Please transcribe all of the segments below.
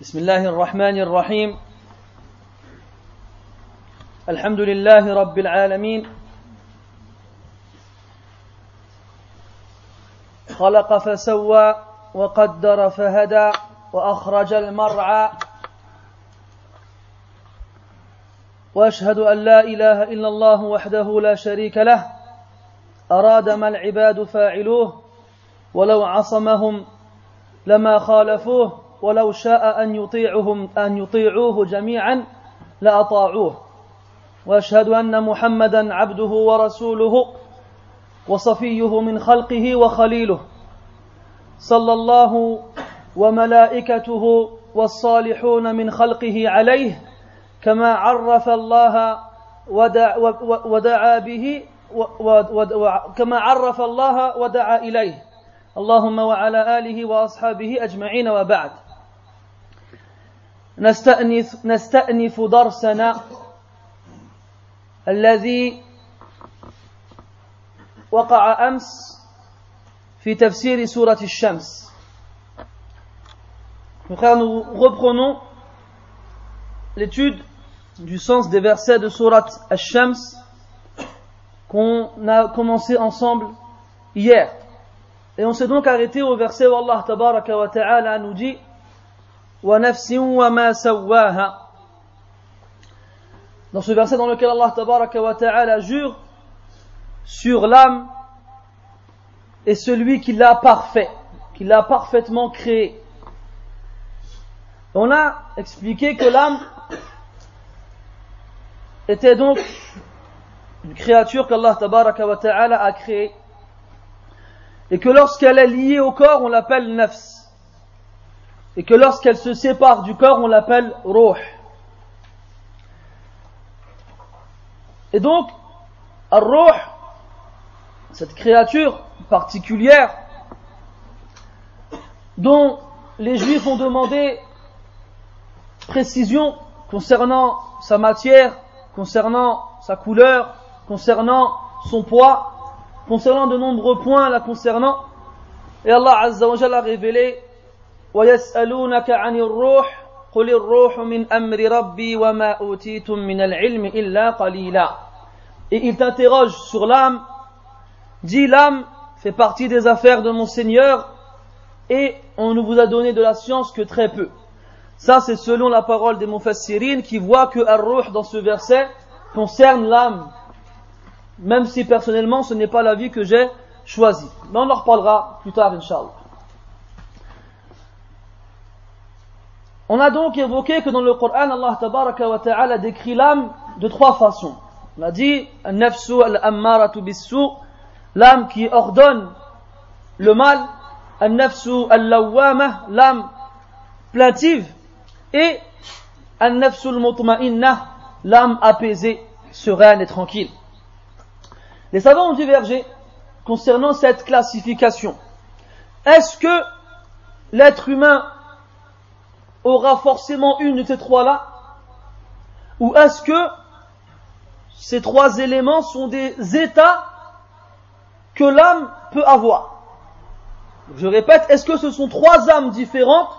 بسم الله الرحمن الرحيم. الحمد لله رب العالمين. خلق فسوى وقدر فهدى وأخرج المرعى. وأشهد أن لا إله إلا الله وحده لا شريك له. أراد ما العباد فاعلوه ولو عصمهم لما خالفوه. ولو شاء أن يطيعهم أن يطيعوه جميعا لأطاعوه. وأشهد أن محمدا عبده ورسوله وصفيه من خلقه وخليله. صلى الله وملائكته والصالحون من خلقه عليه كما عرف الله ودع ودعا به كما عرف الله ودعا إليه. اللهم وعلى آله وأصحابه أجمعين وبعد. نستأنف نستأنف درسنا الذي وقع امس في تفسير سوره الشمس nous reprenons l'étude du sens des versets de Surat Ash-Shams qu'on a commencé ensemble hier. Et on s'est donc arrêté au verset où Allah tabaraka wa ta'ala nous dit dans ce verset dans lequel Allah tabaraka wa ta'ala jure sur l'âme et celui qui l'a parfait, qui l'a parfaitement créé. On a expliqué que l'âme était donc une créature qu'Allah tabaraka ta'ala a créée et que lorsqu'elle est liée au corps on l'appelle nafs et que lorsqu'elle se sépare du corps on l'appelle ruh et donc ar-ruh cette créature particulière dont les juifs ont demandé précision concernant sa matière, concernant sa couleur, concernant son poids, concernant de nombreux points la concernant. Et Allah Azza wa a révélé وَيَسْأَلُونَكَ عَنِ الرُّوحِ قُلِ الرُّوحُ مِنْ أَمْرِ رَبِّي وَمَا أُوتِيتُم مِنَ الْعِلْمِ إِلَّا قَلِيلًا Et il t'interroge sur l'âme. Dis l'âme fait partie des affaires de mon Seigneur et on ne vous a donné de la science que très peu. Ça, c'est selon la parole des Mufassirin qui voit que Ar-Ruh dans ce verset concerne l'âme. Même si personnellement ce n'est pas la vie que j'ai choisie. Mais on en reparlera plus tard, Inch'Allah. On a donc évoqué que dans le Coran, Allah tabaraka wa ta'ala décrit l'âme de trois façons. On a dit, nafsu al-ammaratu l'âme qui ordonne le mal, nafsu l'âme plaintive, et an-nafsu al-mutma'inna, l'âme apaisée, sereine et tranquille. Les savants ont divergé concernant cette classification. Est-ce que l'être humain aura forcément une de ces trois-là Ou est-ce que ces trois éléments sont des états que l'âme peut avoir Je répète, est-ce que ce sont trois âmes différentes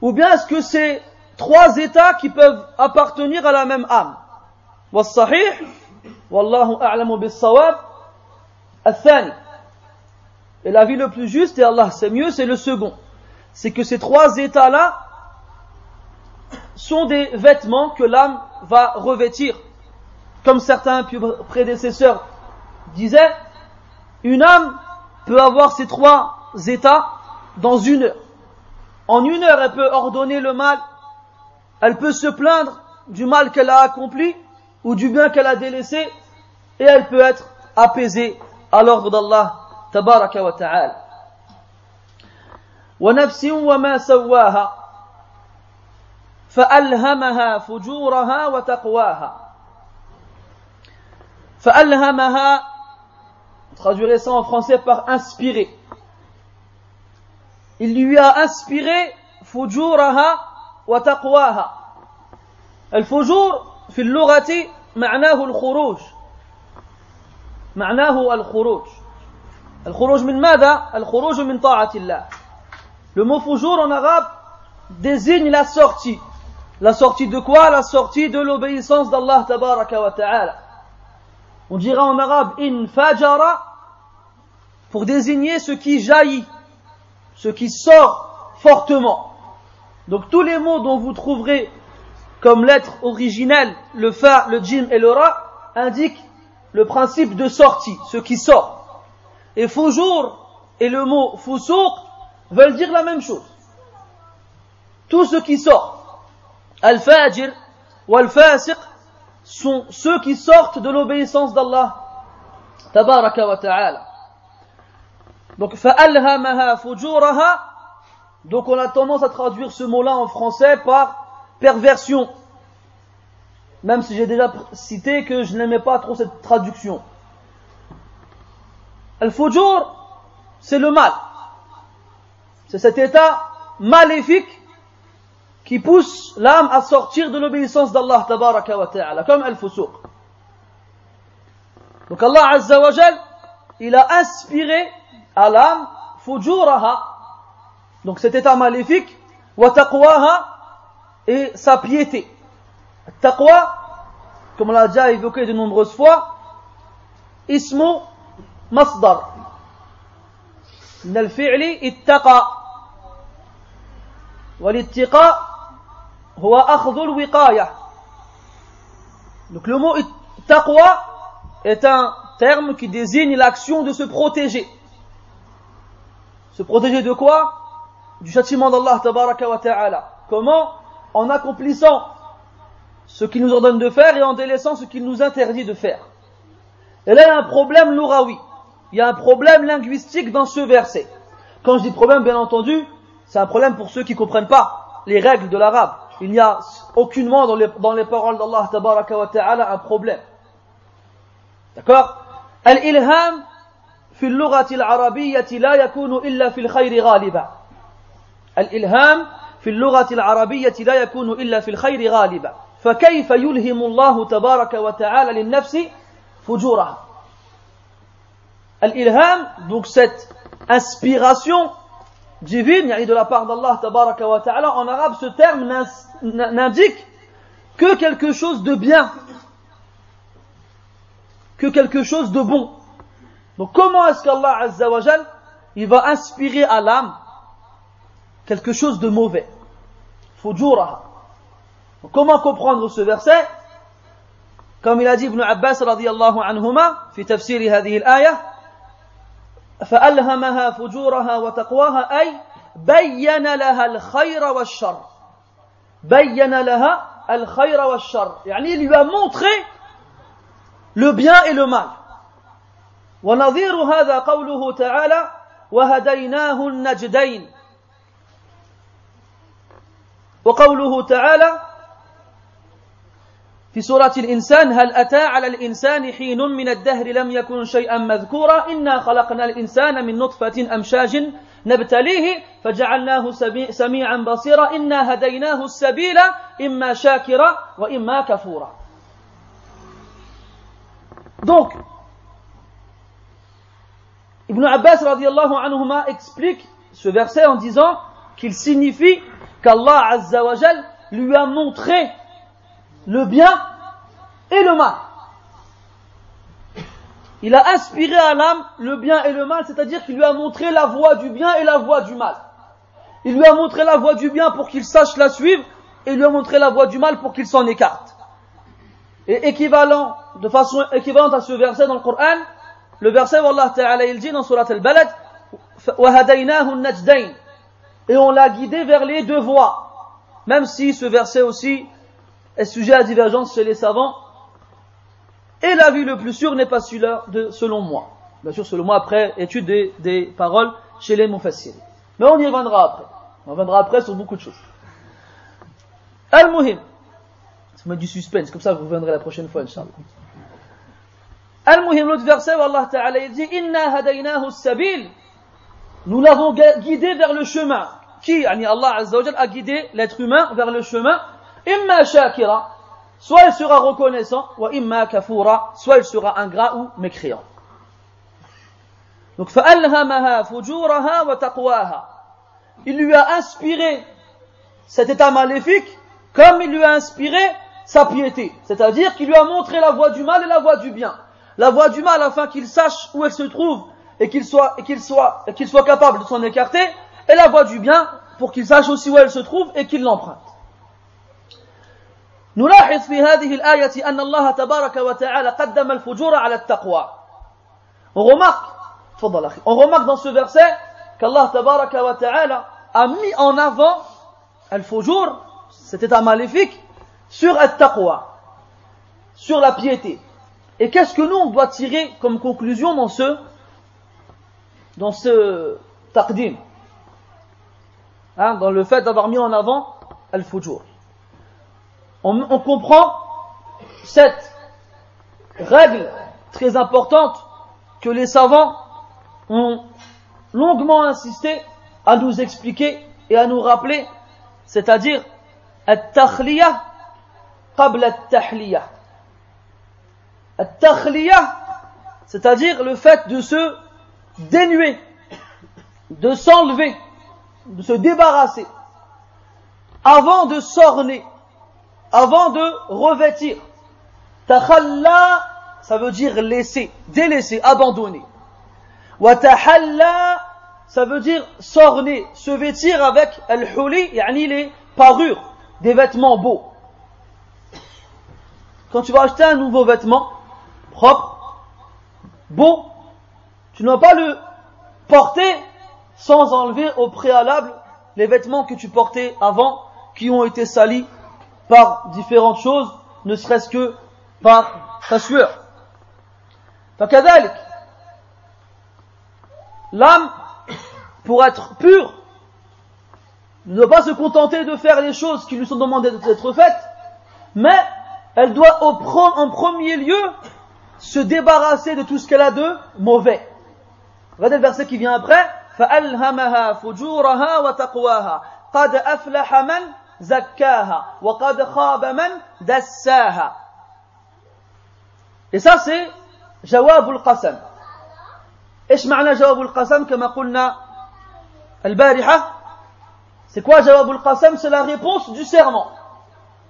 Ou bien est-ce que c'est trois états qui peuvent appartenir à la même âme والصحيح والله أعلم بالصواب الثاني Et la vie le plus juste, et Allah c'est mieux, c'est le second. C'est que ces trois états-là sont des vêtements que l'âme va revêtir. Comme certains prédécesseurs disaient, une âme peut avoir ces trois états dans une heure. En une heure, elle peut ordonner le mal, elle peut se plaindre du mal qu'elle a accompli ou du bien qu'elle a délaissé, et elle peut être apaisée à l'ordre d'Allah tabaraka wa ta'ala. ونفس وما سواها فألهمها فجورها وتقواها فألهمها traduire ça en français par inspirer. Il lui a inspiré فجورها وتقواها الفجور في اللغة معناه الخروج معناه الخروج الخروج من ماذا؟ الخروج من طاعة الله Le mot fujur en arabe désigne la sortie. La sortie de quoi? La sortie de l'obéissance d'Allah tabaraka wa ta'ala. On dira en arabe in fajara pour désigner ce qui jaillit, ce qui sort fortement. Donc tous les mots dont vous trouverez comme lettre originelle le fa, le jim et le ra indiquent le principe de sortie, ce qui sort. Et fujur et le mot fusuq veulent dire la même chose. Tout ce qui sort. Al-fajir ou al-fasiq sont ceux qui sortent de l'obéissance d'Allah. Tabaraka wa ta'ala. Donc, fa'alhamaha fujuraha. Donc, on a tendance à traduire ce mot-là en français par perversion. Même si j'ai déjà cité que je n'aimais pas trop cette traduction. Al-fujur, c'est le mal. C'est cet état maléfique qui pousse l'âme à sortir de l'obéissance d'Allah tabaraka wa ta'ala, comme al-fusuq. Donc Allah azza wa jal, il a inspiré à l'âme fujuraha, donc cet état maléfique, wa taqwaha, et sa piété. Taqwa, comme on l'a déjà évoqué de nombreuses fois, ismu masdar. الفعل اتقى والاتقاء هو أخذ الوقاية donc le mot taqwa est un terme qui désigne l'action de se protéger se protéger de quoi du châtiment d'Allah tabaraka wa ta'ala comment en accomplissant ce qu'il nous ordonne de faire et en délaissant ce qu'il nous interdit de faire. Et là, il y a un problème louraoui. Il y a un problème linguistique dans ce verset. Quand je dis problème, bien entendu, c'est un problème pour ceux qui ne comprennent pas les règles de l'arabe. Il n'y a aucunement dans les, dans les paroles d'Allah tabaraka wa ta'ala un problème. D'accord Al-ilham في اللغة العربية لا يكون إلا في الخير غالبا الإلهام في اللغة العربية لا يكون إلا في الخير غالبا فكيف يلهم الله تبارك وتعالى للنفس فجورها الإلهام donc cette inspiration divine, de la part d'Allah wa ta'ala, en arabe ce terme n'indique que quelque chose de bien, que quelque chose de bon. Donc comment est-ce qu'Allah Azzawajal, il va inspirer à l'âme quelque chose de mauvais? Fujuraha. Comment comprendre ce verset? Comme il a dit Ibn Abbas radiyallahu anhuma, fi tafsiri hadhihi al-ayah, فألهمها فجورها وتقواها أي بين لها الخير والشر. بين لها الخير والشر. يعني il lui a montré le bien et le mal. ونظير هذا قوله تعالى وهديناه النجدين. وقوله تعالى في سورة الإنسان هل أتى على الإنسان حين من الدهر لم يكن شيئا مذكورا؟ إنا خلقنا الإنسان من نطفة أمشاج نبتليه فجعلناه سميعا بصيرا إنا هديناه السبيل إما شاكرا وإما كفورا. Donc, Ibn Abbas radiallahu anhuma explique ce verset en disant qu'il signifie qu'Allah Azzawajal lui a montré le bien et le mal. Il a inspiré à l'âme le bien et le mal, c'est-à-dire qu'il lui a montré la voie du bien et la voie du mal. Il lui a montré la voie du bien pour qu'il sache la suivre, et lui a montré la voie du mal pour qu'il s'en écarte. Et équivalent, de façon équivalente à ce verset dans le Coran, le verset où Allah Ta'ala il dit dans Surat Al-Balad, et on l'a guidé vers les deux voies. Même si ce verset aussi est sujet à divergence chez les savants, et la vie le plus sûr n'est pas celui-là selon moi. Bien sûr, selon moi, après étude des, paroles chez les Mufassiri. Mais on y reviendra après. On reviendra après sur beaucoup de choses. Al-Muhim. Ça met du suspense, comme ça vous reviendrez la prochaine fois, Inch'Allah. Al-Muhim, l'autre verset où Allah Ta'ala dit Inna hadaynahu sabil. Nous l'avons guidé vers le chemin qui, Allah Azzawajal, a guidé l'être humain vers le chemin, imma shakira, soit il sera reconnaissant, ou imma kafura, soit il sera ingrat ou mécréant. Donc, wa. Il lui a inspiré cet état maléfique comme il lui a inspiré sa piété. C'est-à-dire qu'il lui a montré la voie du mal et la voie du bien. La voie du mal afin qu'il sache où elle se trouve et qu'il soit, et qu'il soit, qu'il soit capable de s'en écarter, et la voie du bien pour qu'il sache aussi où elle se trouve et qu'il l'emprunte. نلاحظ في هذه الآية أن الله تبارك وتعالى قدم الفجور على التقوى. On remarque, on remarque dans ce verset qu'Allah tabaraka wa ta'ala a mis en avant al-fujur, cet état maléfique, sur al-taqwa, sur la piété. Et qu'est-ce que nous on doit tirer comme conclusion dans ce dans ce taqdim hein, dans le fait d'avoir mis en avant al-fujur on, comprend cette règle très importante que les savants ont longuement insisté à nous expliquer et à nous rappeler, c'est-à-dire qabla at-tahliya. At-takhliya, c'est-à-dire le fait de se dénuer, de s'enlever, de se débarrasser, avant de s'orner, avant de revêtir. Takhalla, ça veut dire laisser, délaisser, abandonner. Watahalla, ça veut dire s'orner, se vêtir avec al-huli, yani les parures, des vêtements beaux. Quand tu vas acheter un nouveau vêtement, propre, beau, tu ne vas pas le porter sans enlever au préalable les vêtements que tu portais avant, qui ont été salis par différentes choses, ne serait-ce que par ta sueur. l'âme, pour être pure, ne doit pas se contenter de faire les choses qui lui sont demandées d'être faites, mais elle doit en premier lieu se débarrasser de tout ce qu'elle a de mauvais. Regardez le verset qui vient après. فألهمها فجورها وتقواها قد أفلح من زكاها وقد خاب من دساها. Et ça c'est جواب القسم. إيش معنى جواب القسم؟ كما قلنا البارحة. C'est quoi جواب القسم؟ C'est la réponse du serment.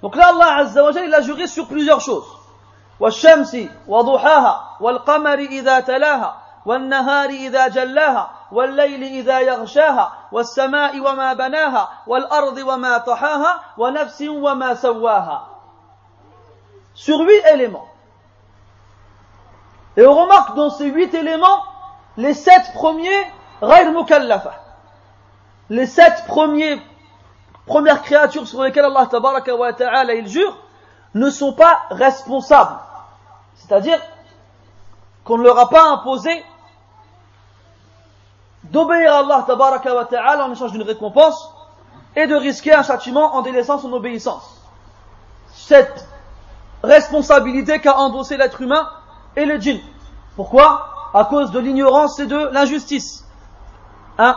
Donc là Allah Azza wa Jalla il a juré sur plusieurs choses. والشمس وضحاها والقمر إذا تلاها. والنهار إذا جلاها والليل إذا يغشاها والسماء وما بناها والأرض وما طحاها ونفس وما سواها sur huit éléments et on remarque dans ces huit éléments les sept premiers غير مكلفة les sept premiers premières créatures sur lesquelles Allah tabaraka wa ta'ala il jure ne sont pas responsables c'est-à-dire qu'on ne leur a pas imposé d'obéir à Allah tabaraka wa ta'ala en échange d'une récompense et de risquer un châtiment en délaissant son obéissance. Cette responsabilité qu'a endossé l'être humain et le djinn. Pourquoi? À cause de l'ignorance et de l'injustice. Hein,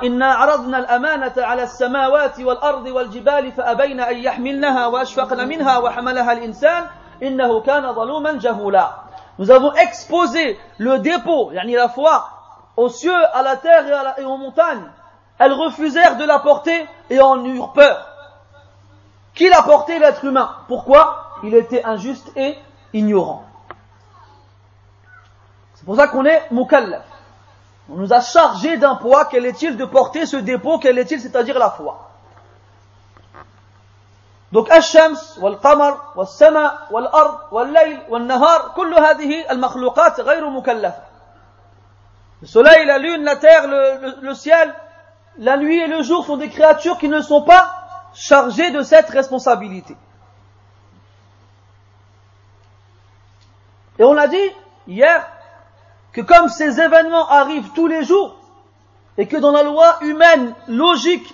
nous avons exposé le dépôt, yani la foi, aux cieux, à la terre et, aux montagnes. Elles refusèrent de la porter et en eurent peur. Qui l'a porté l'être humain? Pourquoi? Il était injuste et ignorant. C'est pour ça qu'on est mukallaf. On nous a chargé d'un poids. Quel est-il de porter ce dépôt? Quel est-il C'est-à-dire la foi? Donc الشمس والقمر والسماء والأرض والليل والنهار كل هذه المخلوقات غير مكلفة Le soleil, la lune, la terre, le, le, le, ciel, la nuit et le jour sont des créatures qui ne sont pas chargées de cette responsabilité. Et on a dit hier que comme ces événements arrivent tous les jours, et que dans la loi humaine logique,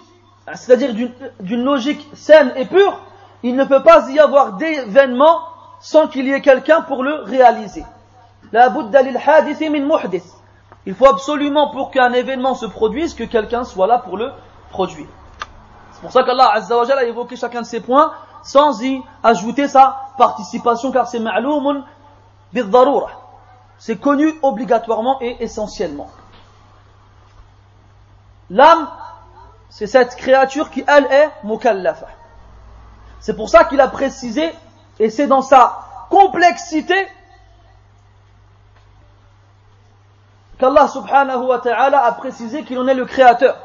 c'est-à-dire d'une logique saine et pure, il ne peut pas y avoir d'événement sans qu'il y ait quelqu'un pour le réaliser. Il faut absolument pour qu'un événement se produise que quelqu'un soit là pour le produire. C'est pour ça qu'Allah a évoqué chacun de ces points sans y ajouter sa participation car c'est ma'loumun bid-darura. C'est connu obligatoirement et essentiellement. L'âme, c'est cette créature qui elle est mukallafa. C'est pour ça qu'il a précisé, et c'est dans sa complexité qu'Allah subhanahu wa ta'ala a précisé qu'il en est le créateur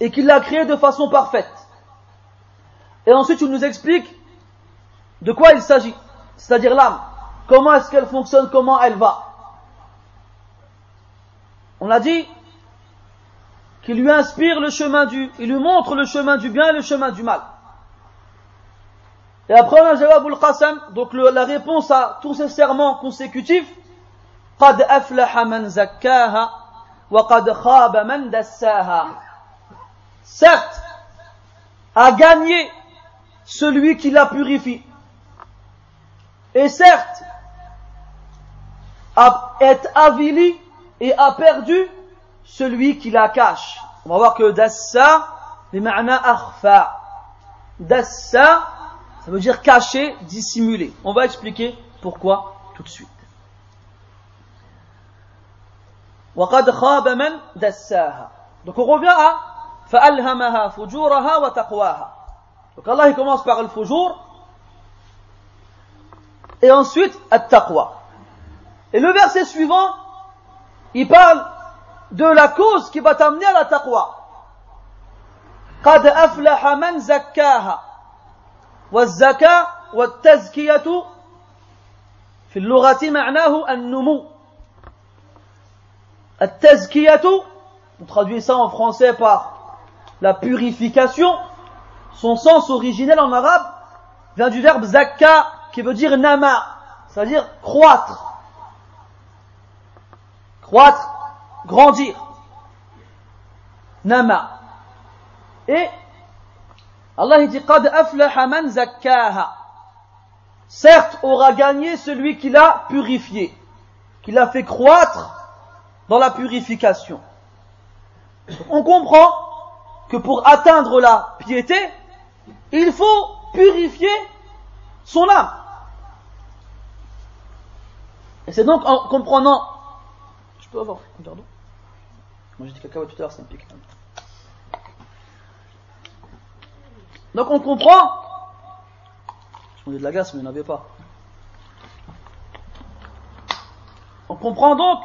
et qu'il l'a créé de façon parfaite. Et ensuite, il nous explique de quoi il s'agit, c'est-à-dire l'âme. Comment est-ce qu'elle fonctionne, comment elle va. On a dit qu'il lui inspire le chemin du, il lui montre le chemin du bien et le chemin du mal. Et après on a Jawab al-Qasam, donc la réponse à tous ces serments consécutifs, قد أفلح من زكاها وقد خاب من دساها. Certes, a gagné celui qui la purifie. Et certes, a, est avili et a perdu celui qui la cache. On va voir que dassa, ma'na akhfa. Dassa, ça veut dire cacher, dissimuler. On va expliquer pourquoi tout de suite. وقد خاب من دساها. Donc on revient à فألهمها فجورها وتقواها. Donc Allah il commence par le fujur et ensuite at-taqwa. Et le verset suivant, il parle de la cause qui va t'amener à la taqwa. قد أفلح من زكاها والزكاة والتزكية في اللغة معناه النمو التزكية on traduit ça en français par la purification son sens originel en arabe vient du verbe zakka qui veut dire nama c'est-à-dire croître croître grandir. Nama. Et Allah dit Qad aflaha man zakkaha. Certes aura gagné celui qui l'a purifié, qui l'a fait croître dans la purification. On comprend que pour atteindre la piété, il faut purifier son âme. Et c'est donc en comprenant peux avoir d'eau Moi j'ai dit cacahuète tout à l'heure, un pic. Donc on comprend. Je demandais de la glace, mais il n'y en avait pas. On comprend donc.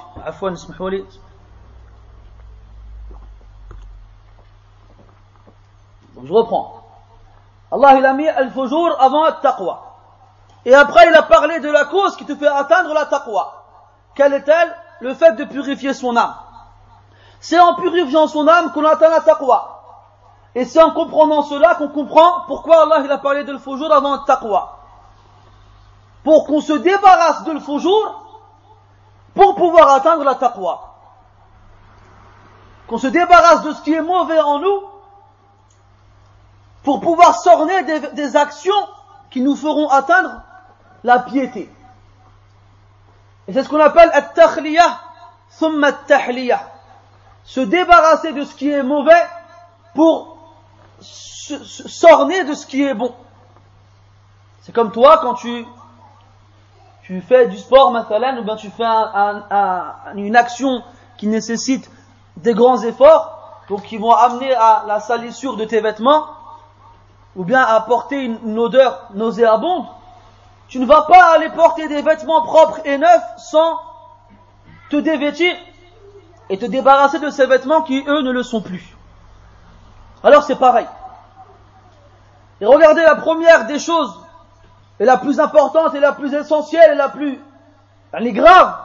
Donc je reprends. Allah il a mis al-fujur avant al-taqwa. Et après il a parlé de la cause qui te fait atteindre la taqwa. Quelle est-elle? Le fait de purifier son âme. C'est en purifiant son âme qu'on atteint la taqwa. Et c'est en comprenant cela qu'on comprend pourquoi Allah il a parlé de le avant le taqwa. Pour qu'on se débarrasse de le pour pouvoir atteindre la taqwa. Qu'on se débarrasse de ce qui est mauvais en nous pour pouvoir s'orner des, actions qui nous feront atteindre la piété. Et c'est ce qu'on appelle at-takhliyah thumma at Se débarrasser de ce qui est mauvais pour s'orner de ce qui est bon. C'est comme toi quand tu tu fais du sport, mathalan, ou bien tu fais une action qui nécessite des grands efforts, donc qui vont amener à la salissure de tes vêtements, ou bien à porter une odeur nauséabonde, tu ne vas pas aller porter des vêtements propres et neufs sans te dévêtir et te débarrasser de ces vêtements qui, eux, ne le sont plus. Alors c'est pareil. Et regardez la première des choses, et la plus importante, et la plus essentielle, et la plus elle est grave,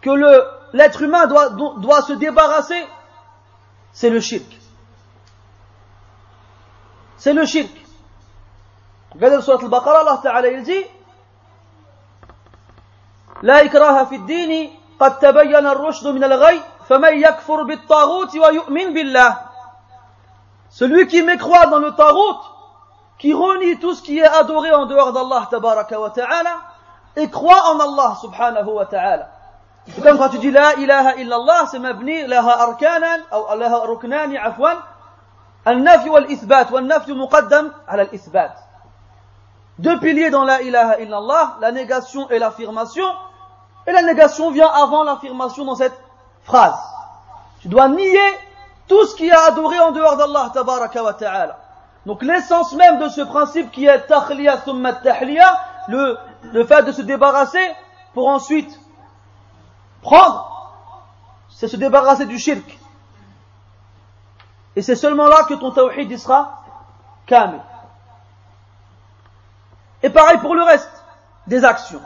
que le, l'être humain doit, doit se débarrasser, c'est le shirk. C'est le shirk. Regardez le surat al-Baqarah, Allah Ta'ala il dit, لا إكراه في الدين قد تبين الرشد من الغي فمن يكفر بالطاغوت ويؤمن بالله celui qui mécroit dans le tarot, qui renie tout ce qui est adoré en dehors d'Allah tabaraka wa ta'ala, et croit en Allah subhanahu wa ta'ala. C'est comme quand tu dis la ilaha illallah, c'est mabni laha arkanan, ou laha ruknani afwan, al-nafi wal-ithbat, wal-nafi muqaddam ala al-ithbat. Deux piliers dans la ilaha illallah, la négation et l'affirmation, et la négation vient avant l'affirmation dans cette phrase. Tu dois nier tout ce qui est adoré en dehors d'Allah tabaraka wa ta'ala. Donc l'essence même de ce principe qui est tahliya thumma tahliya, le, le fait de se débarrasser pour ensuite prendre, c'est se débarrasser du shirk. Et c'est seulement là que ton tawhid sera kamil. Et pareil pour le reste des actions.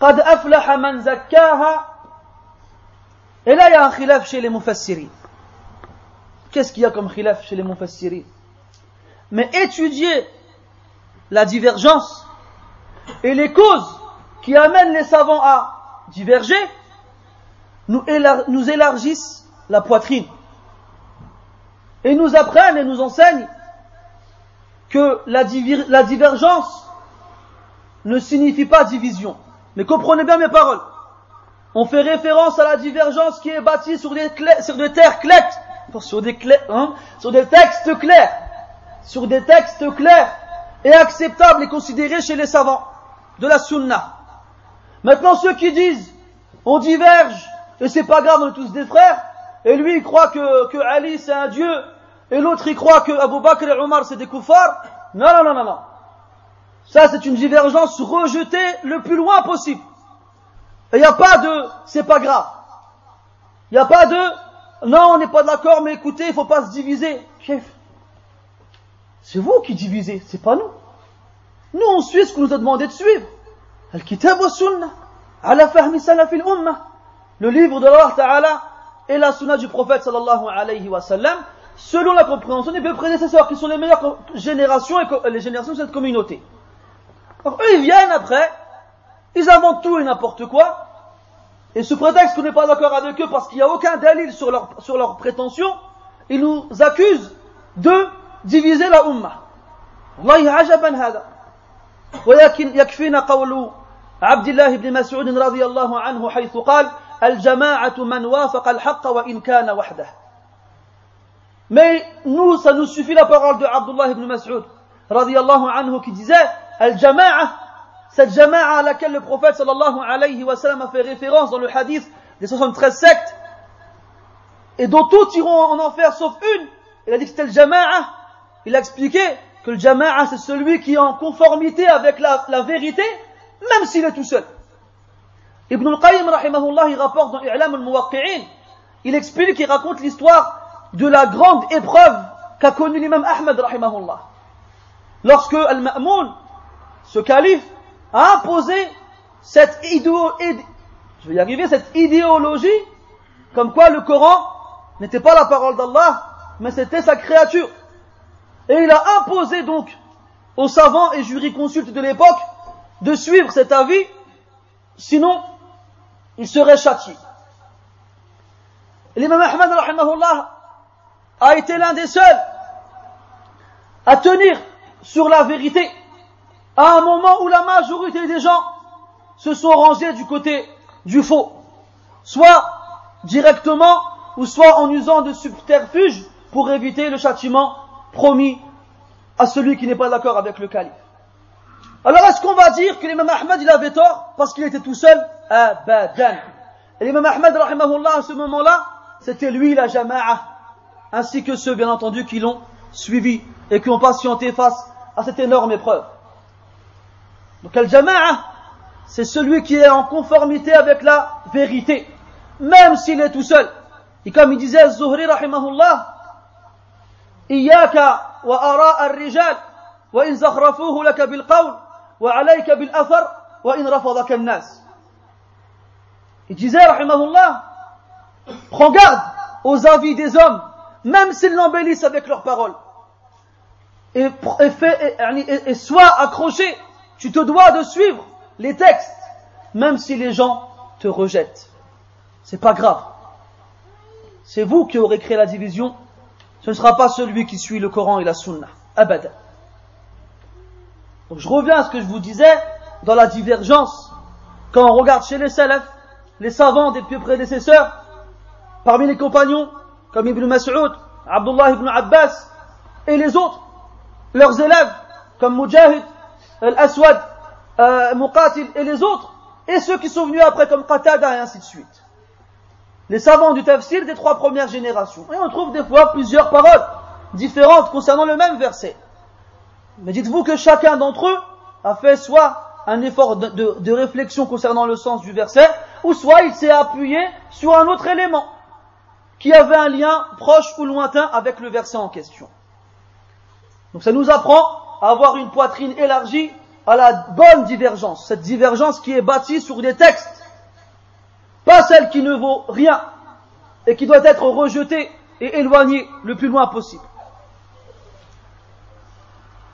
قد أفلح من زكاها et là, il y a un khilaf chez les mufassirin. Qu'est-ce qu'il y a comme khilaf chez les mufassirin? Mais étudier la divergence et les causes qui amènent les savants à diverger nous, élargissent la poitrine et nous apprennent et nous enseignent que la divergence ne signifie pas division. Mais comprenez bien mes paroles. On fait référence à la divergence qui est bâtie sur des, sur des terres claires, sur des, hein, sur des textes clairs, sur des textes clairs et acceptables et considérés chez les savants de la sunna. Maintenant, ceux qui disent on diverge et c'est pas grave, on est tous des frères, et lui il croit que, que Ali c'est un dieu, et l'autre il croit que Abu Bakr et Omar c'est des koufars, non, non, non, non, non. Ça c'est une divergence rejetée le plus loin possible. Il n'y a pas de c'est pas grave. Il n'y a pas de non, on n'est pas d'accord, mais écoutez, il faut pas se diviser. Chef, c'est vous qui divisez, c'est pas nous. Nous, on suit ce qu'on nous a demandé de suivre. Al-Kitab wa Sunnah, ala fahmi salaf ummah Le livre de Allah Ta'ala et la Sunna du prophète sallallahu alayhi wa sallam, selon la compréhension des prédécesseurs, qui sont les meilleures générations et les générations de cette communauté. Alors eux, ils viennent après, ils inventent tout et n'importe quoi, et sous prétexte qu'on n'est pas d'accord avec eux parce qu'il n'y a aucun dalil sur leur, sur leur prétention, ils nous accusent de diviser la ummah. والله عجبا هذا ولكن يكفينا قول عبد الله بن مسعود رضي الله عنه حيث قال الجماعة من وافق الحق وإن كان وحده Mais nous, ça nous suffit la parole de Abdullah ibn Mas'ud, radiallahu anhu, qui disait, Al-Jama'a, cette Jama'a à laquelle le prophète sallallahu alayhi wa sallam a fait référence dans le hadith des 73 sectes, et dont tous iront en enfer sauf une, il a dit que c'était le Jama'a, il a expliqué que le Jama'a c'est celui qui est en conformité avec la, la vérité, même s'il est tout seul. Ibn al-Qayyim, rahimahullah, il rapporte dans I'lam al-Muwaqqi'in, il explique, il raconte l'histoire de la grande épreuve qu'a connue l'imam Ahmed, rahimahullah. Lorsque Al-Ma'moun, ce calife, a imposé cette idéo, je vais y arriver, cette idéologie, comme quoi le Coran n'était pas la parole d'Allah, mais c'était sa créature. Et il a imposé donc aux savants et jurisconsultes de l'époque de suivre cet avis, sinon il serait châtié. L'imam rahimahullah, a été l'un des seuls à tenir sur la vérité à un moment où la majorité des gens se sont rangés du côté du faux, soit directement ou soit en usant de subterfuges pour éviter le châtiment promis à celui qui n'est pas d'accord avec le calife. Alors est-ce qu'on va dire que l'imam Ahmed il avait tort parce qu'il était tout seul? Abadan. Et l'imam Ahmed rahimahullah à ce moment-là, c'était lui la jama'a ainsi que ceux, bien entendu, qui l'ont suivi et qui ont patienté face à cette énorme épreuve. Donc, Al-Jama'a, c'est celui qui est en conformité avec la vérité, même s'il est tout seul. Et comme il disait Zuhri, rahimahullah, إياك وآراء الرجال وإن زخرفوه لك بالقول وعليك بالأثر وإن رفضك الناس. Il disait, rahimahullah, prends garde aux avis des hommes même s'ils l'embellissent avec leurs paroles. Et, et, et, sois accroché, tu te dois de suivre les textes, même si les gens te rejettent. C'est pas grave. C'est vous qui aurez créé la division, ce ne sera pas celui qui suit le Coran et la Sunna. Abada. Donc je reviens à ce que je vous disais dans la divergence. Quand on regarde chez les salafs, les savants des pieux prédécesseurs, parmi les compagnons, comme Ibn Mas'ud, Abdullah ibn Abbas et les autres, leurs élèves, comme Mujahid, Al-Aswad, euh, Muqatil et les autres, et ceux qui sont venus après comme Qatada et ainsi de suite. Les savants du tafsir des trois premières générations. Et on trouve des fois plusieurs paroles différentes concernant le même verset. Mais dites-vous que chacun d'entre eux a fait soit un effort de, réflexion concernant le sens du verset, ou soit il s'est appuyé sur un autre élément qui avait un lien proche ou lointain avec le verset en question. Donc ça nous apprend avoir une poitrine élargie à la bonne divergence, cette divergence qui est bâtie sur des textes, pas celle qui ne vaut rien et qui doit être rejetée et éloignée le plus loin possible.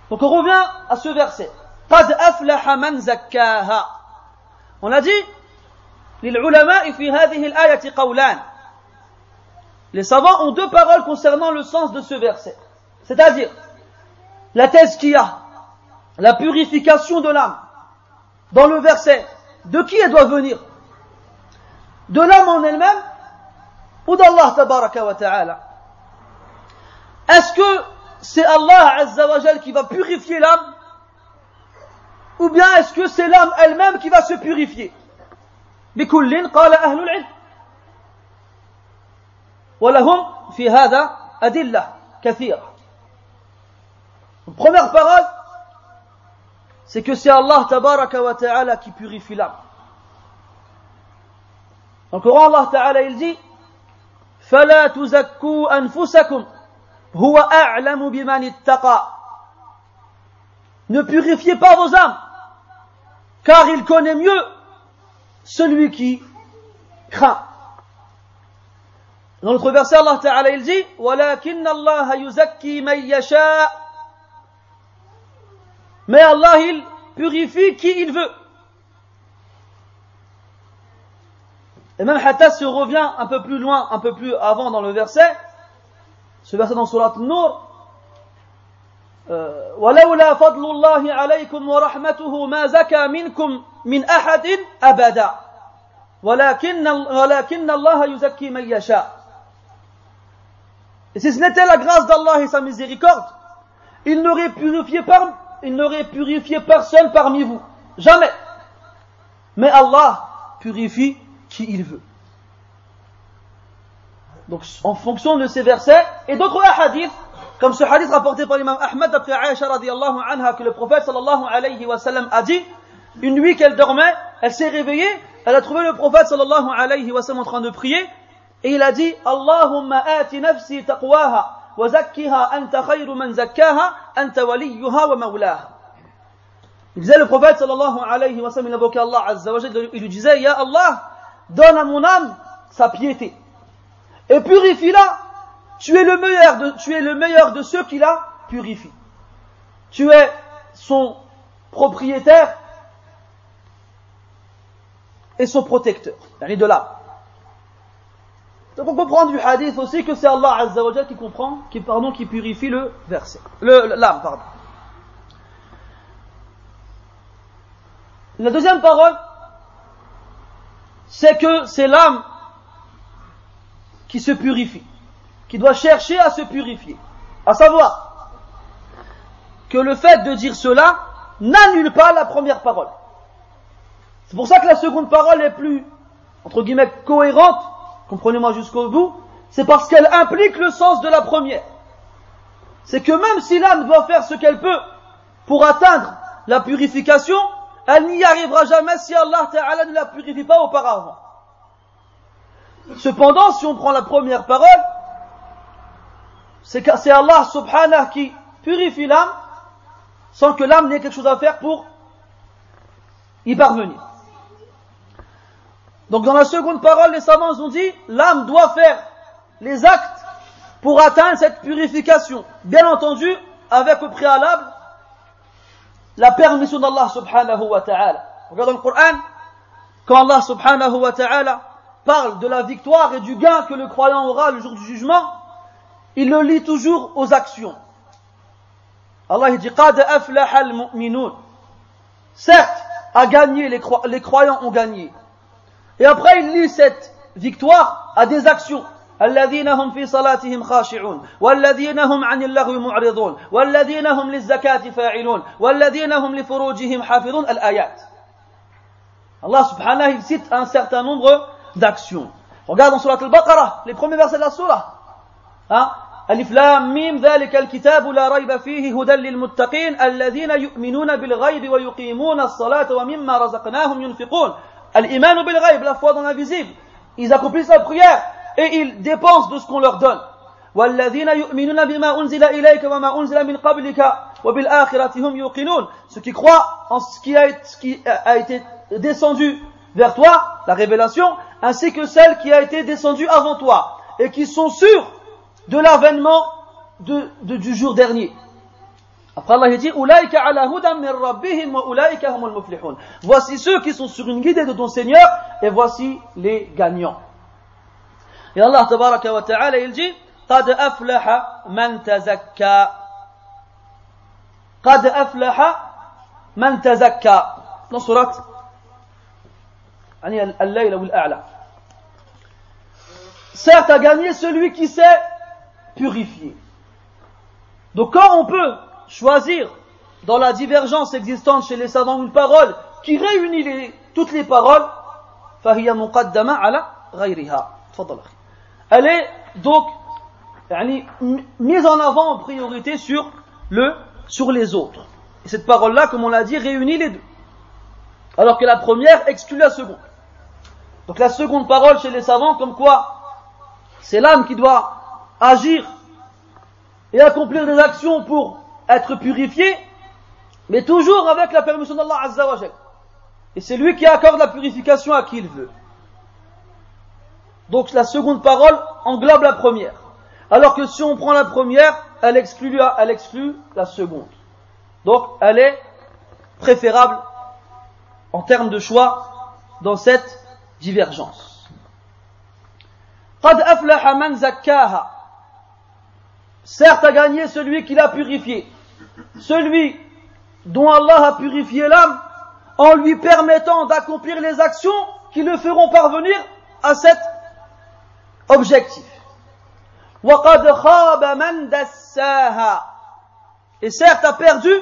Donc on revient à ce verset. On a dit les savants ont deux paroles concernant le sens de ce verset. C'est-à-dire la thèse qu'il y a, la purification de l'âme dans le verset, de qui elle doit venir De l'âme en elle-même ou d'Allah tabaraka wa ta'ala Est-ce que c'est Allah azza qui va purifier l'âme ou bien est-ce que c'est l'âme elle-même qui va se purifier بكل قال أهل العلم ولهم في هذا أدلة كثيرة Première parole, c'est que c'est Allah tabaraka wa ta'ala qui purifie l'âme. Dans le Coran, Allah ta'ala il dit فَلَا تُزَكُّوا أَنفُسَكُمْ هُوَ أَعْلَمُ بِمَنِ اتَّقَى Ne purifiez pas vos âmes, car il connaît mieux celui qui craint. Dans l'autre verset, Allah Ta'ala il dit وَلَكِنَّ اللَّهَ يُزَكِّي مَن يَشَاءُ mais Allah, il purifie qui il veut. Et même Hatta se revient un peu plus loin, un peu plus avant dans le verset, ce verset dans Surat Nur, ولولا فضل الله عليكم ورحمته ما زكى منكم من أحد أبدا ولكن ولكن الله يزكي من يشاء Et si ce n'était la grâce d'Allah et sa miséricorde, il n'aurait purifié par il n'aurait purifié personne parmi vous. Jamais. Mais Allah purifie qui il veut. Donc, en fonction de ces versets et d'autres hadiths, comme ce hadith rapporté par l'imam Ahmad d'après Aisha radiallahu anha, que le prophète sallallahu alayhi wa sallam a dit, une nuit qu'elle dormait, elle s'est réveillée, elle a trouvé le prophète sallallahu alayhi wa sallam en train de prier, et il a dit, Allahumma ati nafsi taqwaha, وزكها أنت خير من زكاها أنت وليها ومولاها Il disait le prophète sallallahu alayhi wa sallam, il invoquait Allah azza wa jalla, il lui disait, Ya Allah, donne à mon âme sa piété. Et purifie-la. Tu es le meilleur de, tu es le meilleur de ceux qui la purifient. Tu es son propriétaire et son protecteur. Il de là. Donc on comprend du hadith aussi que c'est Allah Azza wa qui comprend, qui, pardon, qui purifie le verset, l'âme, pardon. La deuxième parole, c'est que c'est l'âme qui se purifie, qui doit chercher à se purifier. À savoir que le fait de dire cela n'annule pas la première parole. C'est pour ça que la seconde parole est plus, entre guillemets, cohérente comprenez-moi jusqu'au bout, c'est parce qu'elle implique le sens de la première. C'est que même si l'âme doit faire ce qu'elle peut pour atteindre la purification, elle n'y arrivera jamais si Allah Ta'ala ne la purifie pas auparavant. Cependant, si on prend la première parole, c'est Allah subhanahu qui purifie l'âme sans que l'âme n'ait quelque chose à faire pour y parvenir. Donc dans la seconde parole, les savants ont dit, l'âme doit faire les actes pour atteindre cette purification. Bien entendu, avec au préalable la permission d'Allah subhanahu wa ta'ala. Regardons le Coran, quand Allah subhanahu wa ta'ala parle de la victoire et du gain que le croyant aura le jour du jugement, il le lie toujours aux actions. Allah dit Qad aflaha al-mu'minun. Certes, à gagner, les, croyants ont gagné. Et après, il lit cette victoire à des actions. الذين هم في صلاتهم خاشعون والذين هم عن اللغو معرضون والذين هم للزكاة فاعلون والذين هم لفروجهم حافظون الآيات subhanahu il cite un certain nombre d'actions. Regarde dans Surat al-Baqarah, les premiers versets de la Surah. ألف لام ميم ذلك الكتاب لا ريب فيه هدى للمتقين الذين يؤمنون بالغيب ويقيمون الصلاة ومما رزقناهم ينفقون Al-Iman bil la foi dans l'invisible. Ils accomplissent la prière et ils dépensent de ce qu'on leur donne. Ceux qui croient en ce qui a, été, descendu vers toi, la révélation, ainsi que celle qui a été descendue avant toi, et qui sont sûrs de l'avènement du jour dernier. Après Allah dit Voici ceux qui sont sur une guidée de ton Seigneur et voici les gagnants. Et Allah tabaraka wa ta'ala il dit قد أفلح من تزكى قد أفلح من تزكى surat يعني الليل والأعلى certes a gagné celui qui s'est purifié. Donc quand on peut choisir dans la divergence existante chez les savants une parole qui réunit toutes les paroles, elle est donc mise en avant en priorité sur, sur les autres. Et cette parole-là, comme on l'a dit, réunit les deux. Alors que la première exclut la seconde. Donc la seconde parole chez les savants, comme quoi c'est l'âme qui doit agir et accomplir des actions pour être purifié, mais toujours avec la permission d'Allah Azzawajal. Et c'est lui qui accorde la purification à qui il veut. Donc la seconde parole englobe la première. Alors que si on prend la première, elle exclut, elle exclut la seconde. Donc elle est préférable en termes de choix dans cette divergence. Certes a gagné celui qui l'a purifié celui dont Allah a purifié l'âme en lui permettant d'accomplir les actions qui le feront parvenir à cet objectif. وقد خاب من دساها Et certes a perdu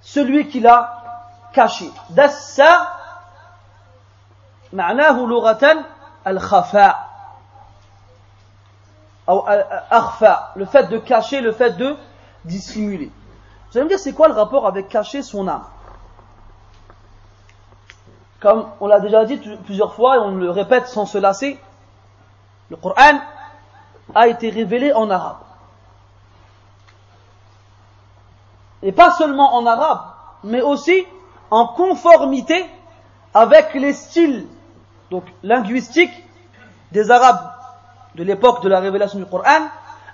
celui qui l'a caché. Dassa معناه لغة الخفاء le fait de cacher, le fait de dissimuler. Vous allez me dire, c'est quoi le rapport avec cacher son âme? Comme on l'a déjà dit plusieurs fois et on le répète sans se lasser, le Coran a été révélé en arabe. Et pas seulement en arabe, mais aussi en conformité avec les styles donc linguistiques des arabes de l'époque de la révélation du Coran,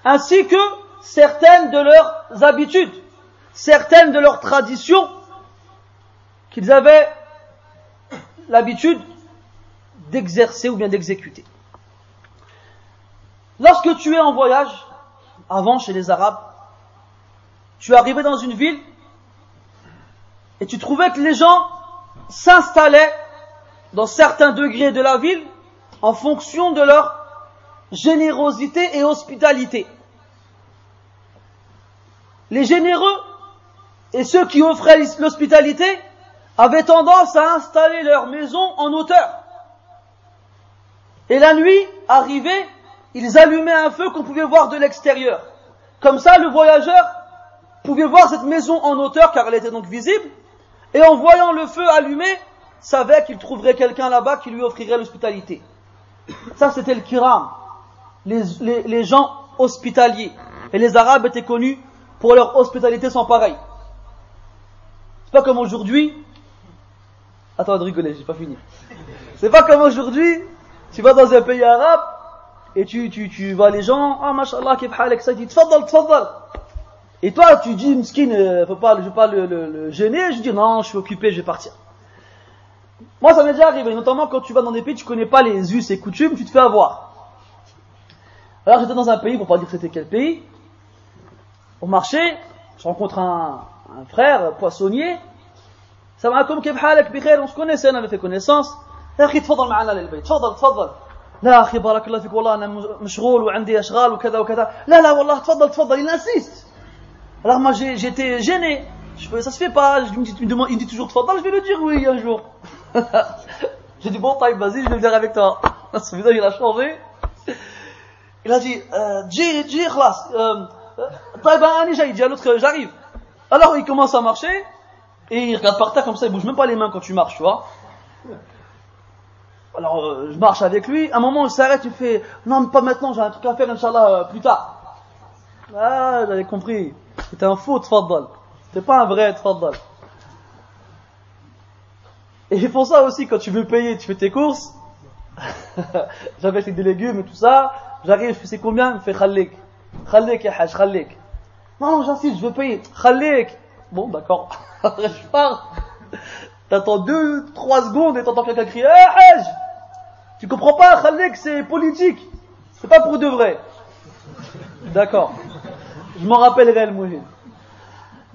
ainsi que certaines de leurs habitudes, certaines de leurs traditions qu'ils avaient l'habitude d'exercer ou bien d'exécuter. Lorsque tu es en voyage, avant chez les Arabes, tu arrivais dans une ville et tu trouvais que les gens s'installaient dans certains degrés de la ville en fonction de leur générosité et hospitalité. Les généreux et ceux qui offraient l'hospitalité avaient tendance à installer leur maison en hauteur. Et la nuit arrivée, ils allumaient un feu qu'on pouvait voir de l'extérieur. Comme ça, le voyageur pouvait voir cette maison en hauteur car elle était donc visible. Et en voyant le feu allumé, savait qu'il trouverait quelqu'un là-bas qui lui offrirait l'hospitalité. Ça, c'était le kiram les, gens hospitaliers. Et les Arabes étaient connus pour leur hospitalité sans pareil. Pas comme aujourd'hui. Attends de rigoler, j'ai pas fini. C'est pas comme aujourd'hui, tu vas dans un pays arabe et tu, tu, tu vois les gens, ah mashallah, kif halek, ça dit. Et toi, tu dis, skin, euh, faut pas, je veux pas le, le, gêner, je dis, non, je suis occupé, je vais partir. Moi, ça m'est déjà arrivé, notamment quand tu vas dans des pays, tu connais pas les us et coutumes, tu te fais avoir. Alors j'étais dans un pays, pour pas dire que c'était quel pays, au marché, je rencontre un, un frère poissonnier, السلام عليكم كيف حالك بخير on se connaissait on avait fait connaissance يا أخي تفضل معنا للبيت تفضل تفضل لا أخي بارك الله فيك والله أنا مشغول وعندي اشغال وكذا وكذا لا لا والله تفضل تفضل il insiste alors moi j'étais gêné je ça se fait pas il me dit, il me dit toujours tfadal je vais le dire oui un jour j'ai dit bon taille vas-y je vais venir avec toi ce visage il a changé Il a dit, euh, euh, euh, Taïba Ani, il dit à l'autre, j'arrive. Alors il commence à marcher, et il regarde par terre comme ça, il bouge même pas les mains quand tu marches, tu vois. Alors euh, je marche avec lui, à un moment il s'arrête, il fait, non mais pas maintenant, j'ai un truc à faire, Inch'Allah, euh, plus tard. Ah, j'avais compris. C'était un faux tfaddal. C'était pas un vrai tfaddal. Et ils font ça aussi quand tu veux payer, tu fais tes courses. J'avais des légumes et tout ça. J'arrive, je fais combien? Il me fait khalik. Khalik, ya haj. Non, j'insiste, je veux payer. Khalik. Bon, d'accord. Après, je pars. T'attends deux, trois secondes et t'entends quelqu'un crier, eh, haj Tu comprends pas, khalik, c'est politique. C'est pas pour de vrai. D'accord. Je m'en rappellerai le mouhin.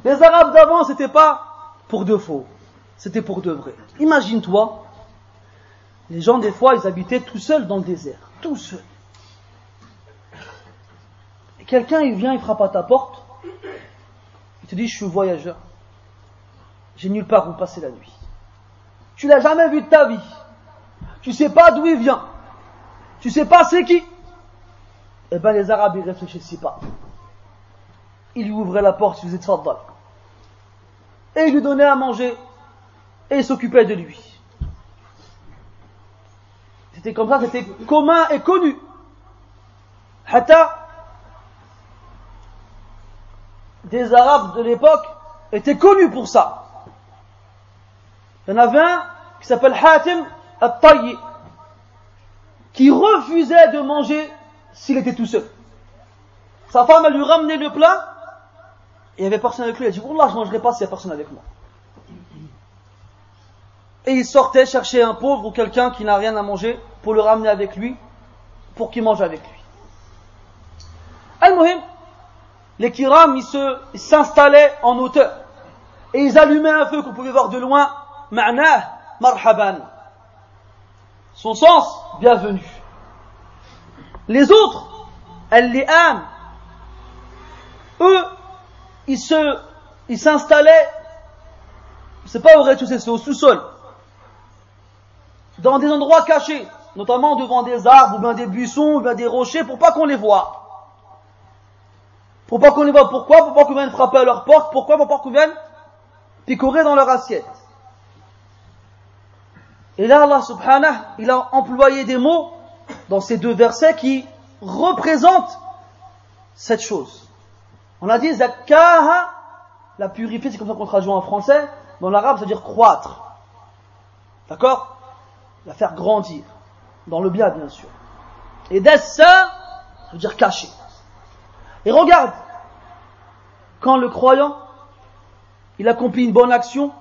Les Arabes d'avant, c'était pas pour de faux. C'était pour de vrai. Imagine-toi, les gens, des fois, ils habitaient tout seuls dans le désert. Tout seuls. Quelqu'un, il vient, il frappe à ta porte. Il te dit, je suis voyageur. J'ai nulle part où passer la nuit. Tu l'as jamais vu de ta vie. Tu sais pas d'où il vient. Tu sais pas c'est qui. Eh ben, les Arabes, ils réfléchissaient pas. Ils lui ouvraient la porte, ils faisaient tfaddal. Et ils lui donnaient à manger. Et ils s'occupaient de lui. C'était comme ça, c'était commun et connu. Hatta, des Arabes de l'époque étaient connus pour ça. Il y en avait un qui s'appelle Hatim al-Tayyi, qui refusait de manger s'il était tout seul. Sa femme, lui ramenait le plat, et il n'y avait personne avec lui. Elle dit, Wallah, je ne mangerai pas s'il n'y a personne avec moi. Et il sortait chercher un pauvre ou quelqu'un qui n'a rien à manger pour le ramener avec lui, pour qu'il mange avec lui. Al-Muhim, les kiram, s'installaient en hauteur. Et ils allumaient un feu qu'on pouvait voir de loin. Ma'nah, marhaban. Son sens, bienvenue. Les autres, âmes, eux, ils se, ils s'installaient, c'est pas au rez-de-chaussée, c'est au sous-sol. Dans des endroits cachés, notamment devant des arbres, ou bien des buissons, ou bien des rochers, pour pas qu'on les voit. Pour pas qu'on les voit. Pourquoi? Pour pas qu'on vienne frapper à leur porte. Pourquoi? Pour pas qu'on vienne picorer dans leur assiette. Et là, Allah subhanahu, il a employé des mots dans ces deux versets qui représentent cette chose. On a dit zakkaha, la purifier, c'est comme ça qu'on traduit en français. Dans l'arabe, ça veut dire croître. D'accord? La faire grandir. Dans le bien, bien sûr. Et dessa, ça veut dire cacher. Et regarde, quand le croyant, il accomplit une bonne action,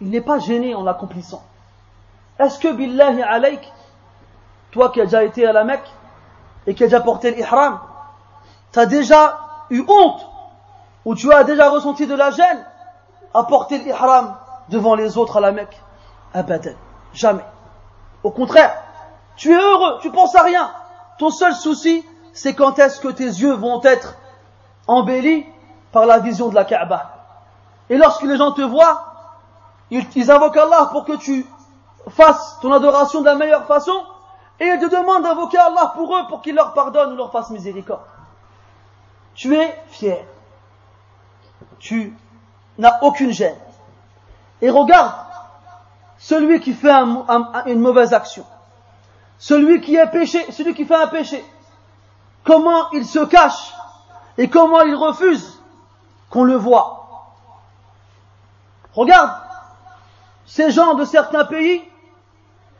il n'est pas gêné en l'accomplissant. Est-ce que, billahi alayk, toi qui as déjà été à la Mecque et qui as déjà porté l'ihram, tu as déjà eu honte ou tu as déjà ressenti de la gêne à porter l'ihram devant les autres à la Mecque? Abadan, jamais. Au contraire, tu es heureux, tu penses à rien. Ton seul souci, c'est quand est-ce que tes yeux vont être embellis par la vision de la Kaaba. Et lorsque les gens te voient, ils, invoquent Allah pour que tu fasses ton adoration de la meilleure façon, et ils te demandent d'invoquer Allah pour eux, pour qu'il leur pardonne ou leur fasse miséricorde. Tu es fier. Tu n'as aucune gêne. Et regarde, celui qui fait une mauvaise action, celui qui est péché, celui qui fait un péché, comment il se cache et comment il refuse qu'on le voit. Regarde, ces gens de certains pays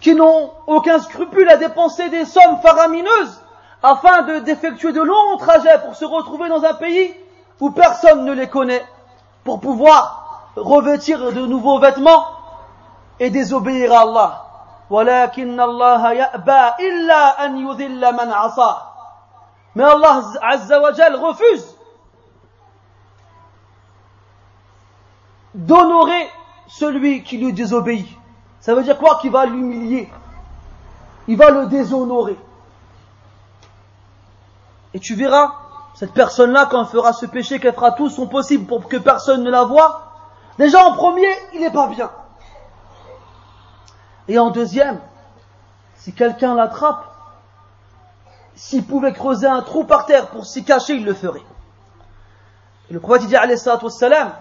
qui n'ont aucun scrupule à dépenser des sommes faramineuses afin de d'effectuer de longs trajets pour se retrouver dans un pays où personne ne les connaît, pour pouvoir revêtir de nouveaux vêtements et désobéir à Allah. Mais Allah Azza wa refuse d'honorer celui qui lui désobéit. Ça veut dire quoi Qu'il va l'humilier? Il va le déshonorer. Et tu verras, cette personne-là, quand elle fera ce péché, qu'elle fera tout son possible pour que personne ne la voie, déjà en premier, il n'est pas bien. Et en deuxième, si quelqu'un l'attrape, s'il pouvait creuser un trou par terre pour s'y cacher, il le ferait. Le prophète dit alayhi salatu wassalam,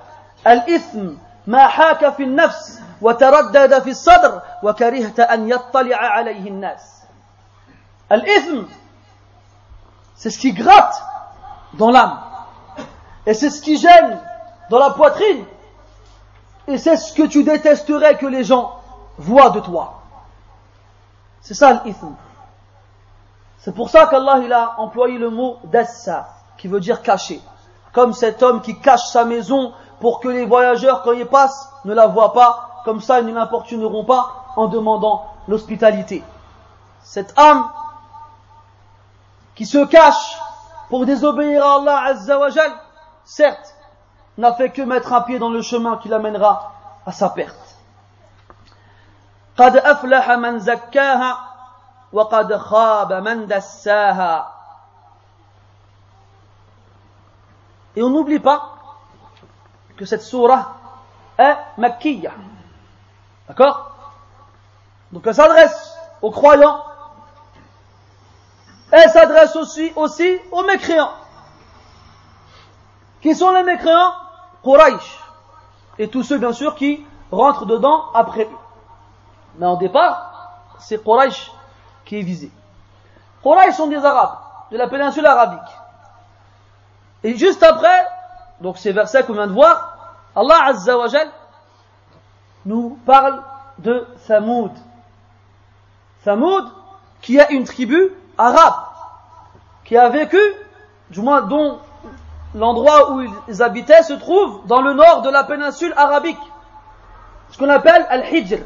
Al-ithm ma haka fi nafs wa taraddada fi sadr wa karihta an yattali'a alayhi nas. Al-ithm, c'est ce qui gratte dans l'âme. Et c'est ce qui gêne dans la poitrine. Et c'est ce que tu détesterais que les gens voient de toi. C'est ça l'ithm. C'est pour ça qu'Allah il a employé le mot dassa, qui veut dire cacher. Comme cet homme qui cache sa maison pour que les voyageurs, quand ils passent, ne la voient pas. Comme ça, ils ne l'importuneront pas en demandant l'hospitalité. Cette âme qui se cache pour désobéir à Allah Azzawajal, certes, n'a fait que mettre un pied dans le chemin qui l'amènera à sa perte. قد أفلح من زكاها وقد خاب من دساها Et on n'oublie pas que cette surah est Makkiya. D'accord Donc elle s'adresse aux croyants. Elle s'adresse aussi, aussi aux mécréants. Qui sont les mécréants Quraysh. Et tous ceux, bien sûr, qui rentrent dedans après eux. Mais au départ, c'est Quraysh qui est visé. Quraysh sont des Arabes, de la péninsule arabique. Et juste après, donc ces versets qu'on vient de voir, Allah Azza nous parle de Thamoud. Thamoud, qui est une tribu arabe, qui a vécu, du moins dont l'endroit où ils habitaient se trouve dans le nord de la péninsule arabique. Ce qu'on appelle Al-Hijr.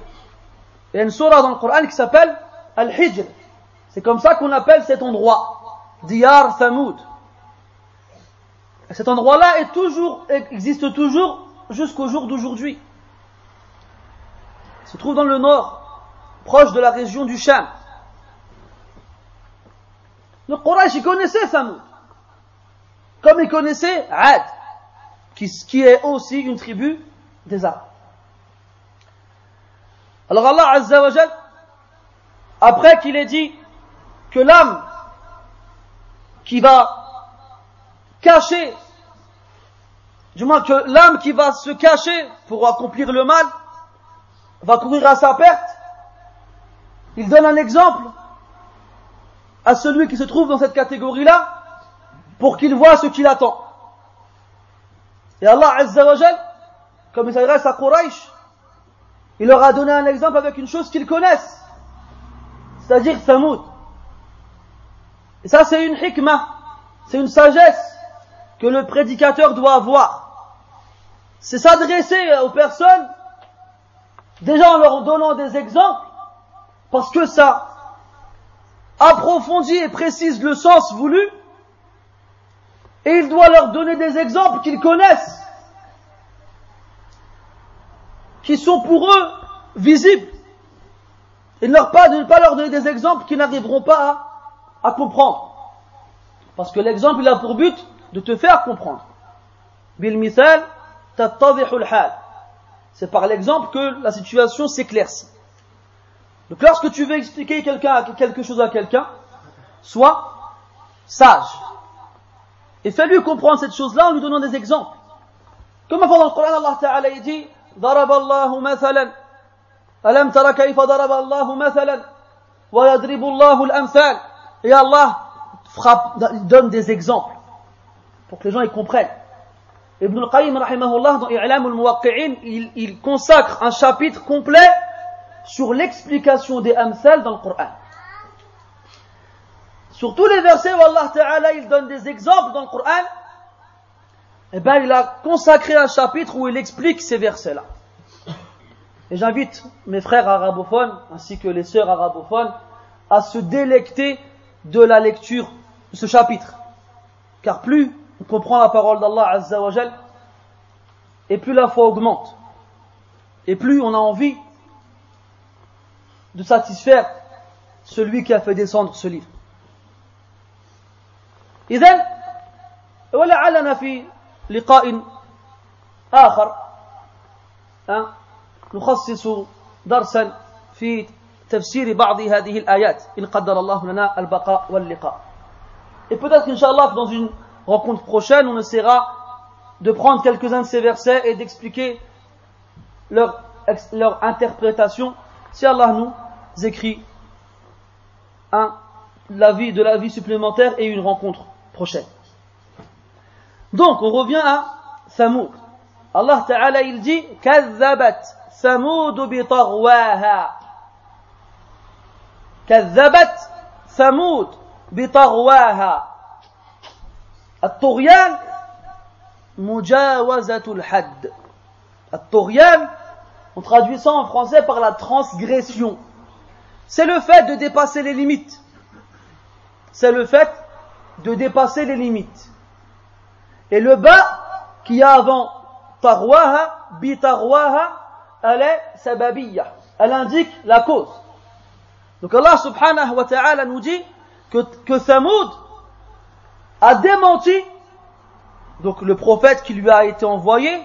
Il y a une surah dans le Coran qui s'appelle Al-Hijr. C'est comme ça qu'on appelle cet endroit. Diyar Thamoud. Cet endroit-là existe toujours jusqu'au jour d'aujourd'hui. Il se trouve dans le nord, proche de la région du Sham. Le Coran, il connaissait Thamoud. Comme il connaissait Ad, qui, qui est aussi une tribu des Arabes. Alors Allah Azza wa après qu'il ait dit que l'âme qui va cacher, du moins que l'âme qui va se cacher pour accomplir le mal, va courir à sa perte, il donne un exemple à celui qui se trouve dans cette catégorie-là, pour qu'il voit ce qu'il attend. Et Allah Azza wa Jal, comme il s'adresse à Quraysh, il leur a donné un exemple avec une chose qu'ils connaissent, c'est-à-dire Thamoud. Et ça c'est une hikmah, c'est une sagesse que le prédicateur doit avoir. C'est s'adresser aux personnes, déjà en leur donnant des exemples, parce que ça approfondit et précise le sens voulu, et il doit leur donner des exemples qu'ils connaissent, qui sont pour eux visibles, et ne, pas, ne pas leur donner des exemples qu'ils n'arriveront pas à, comprendre. Parce que l'exemple, il a pour but de te faire comprendre. Bil C'est par l'exemple que la situation s'éclaircit. Donc lorsque tu veux expliquer quelque chose à quelqu'un, sois sage. Et fais-lui comprendre cette chose-là en lui donnant des exemples. Comme dans le Coran, Allah Ta'ala dit ضرب الله مثلا ألم تر كيف ضرب الله مثلا ويضرب الله الأمثال et Allah frappe, donne des exemples pour que les gens y comprennent. Ibn al-Qayyim, rahimahullah, dans I'lam al-Muwaqqi'in, il, il consacre un chapitre complet sur l'explication des amthal dans le Coran. Sur tous les versets où Allah Ta'ala il donne des exemples dans le Coran, eh ben, il a consacré un chapitre où il explique ces versets-là. Et j'invite mes frères arabophones, ainsi que les sœurs arabophones, à se délecter de la lecture de ce chapitre. Car plus on comprend la parole d'Allah Azza wa et plus la foi augmente. Et plus on a envie de satisfaire celui qui a fait descendre ce livre. إذن ولعلنا في لقاء آخر نخصص درسا في تفسير بعض هذه الآيات إن قدر الله لنا البقاء واللقاء Et peut-être qu'Inch'Allah, dans une rencontre prochaine, on essaiera de prendre quelques-uns de ces versets et d'expliquer leur, leur interprétation si Allah nous écrit un, la vie, de la vie supplémentaire et une rencontre prochaine. Donc, on revient à Samoud. Allah Ta'ala, il dit, كذبت ثمود بطغواها كذبت ثمود بطغواها الطغيان مجاوزة الحد الطغيان on traduit ça en français par la transgression c'est le fait de dépasser les limites c'est le fait de dépasser les limites et le bas qui y a avant tarwaha bi tarwaha elle est sababiyya elle indique la cause donc Allah subhanahu wa ta'ala nous dit que, que a démenti donc le prophète qui lui a été envoyé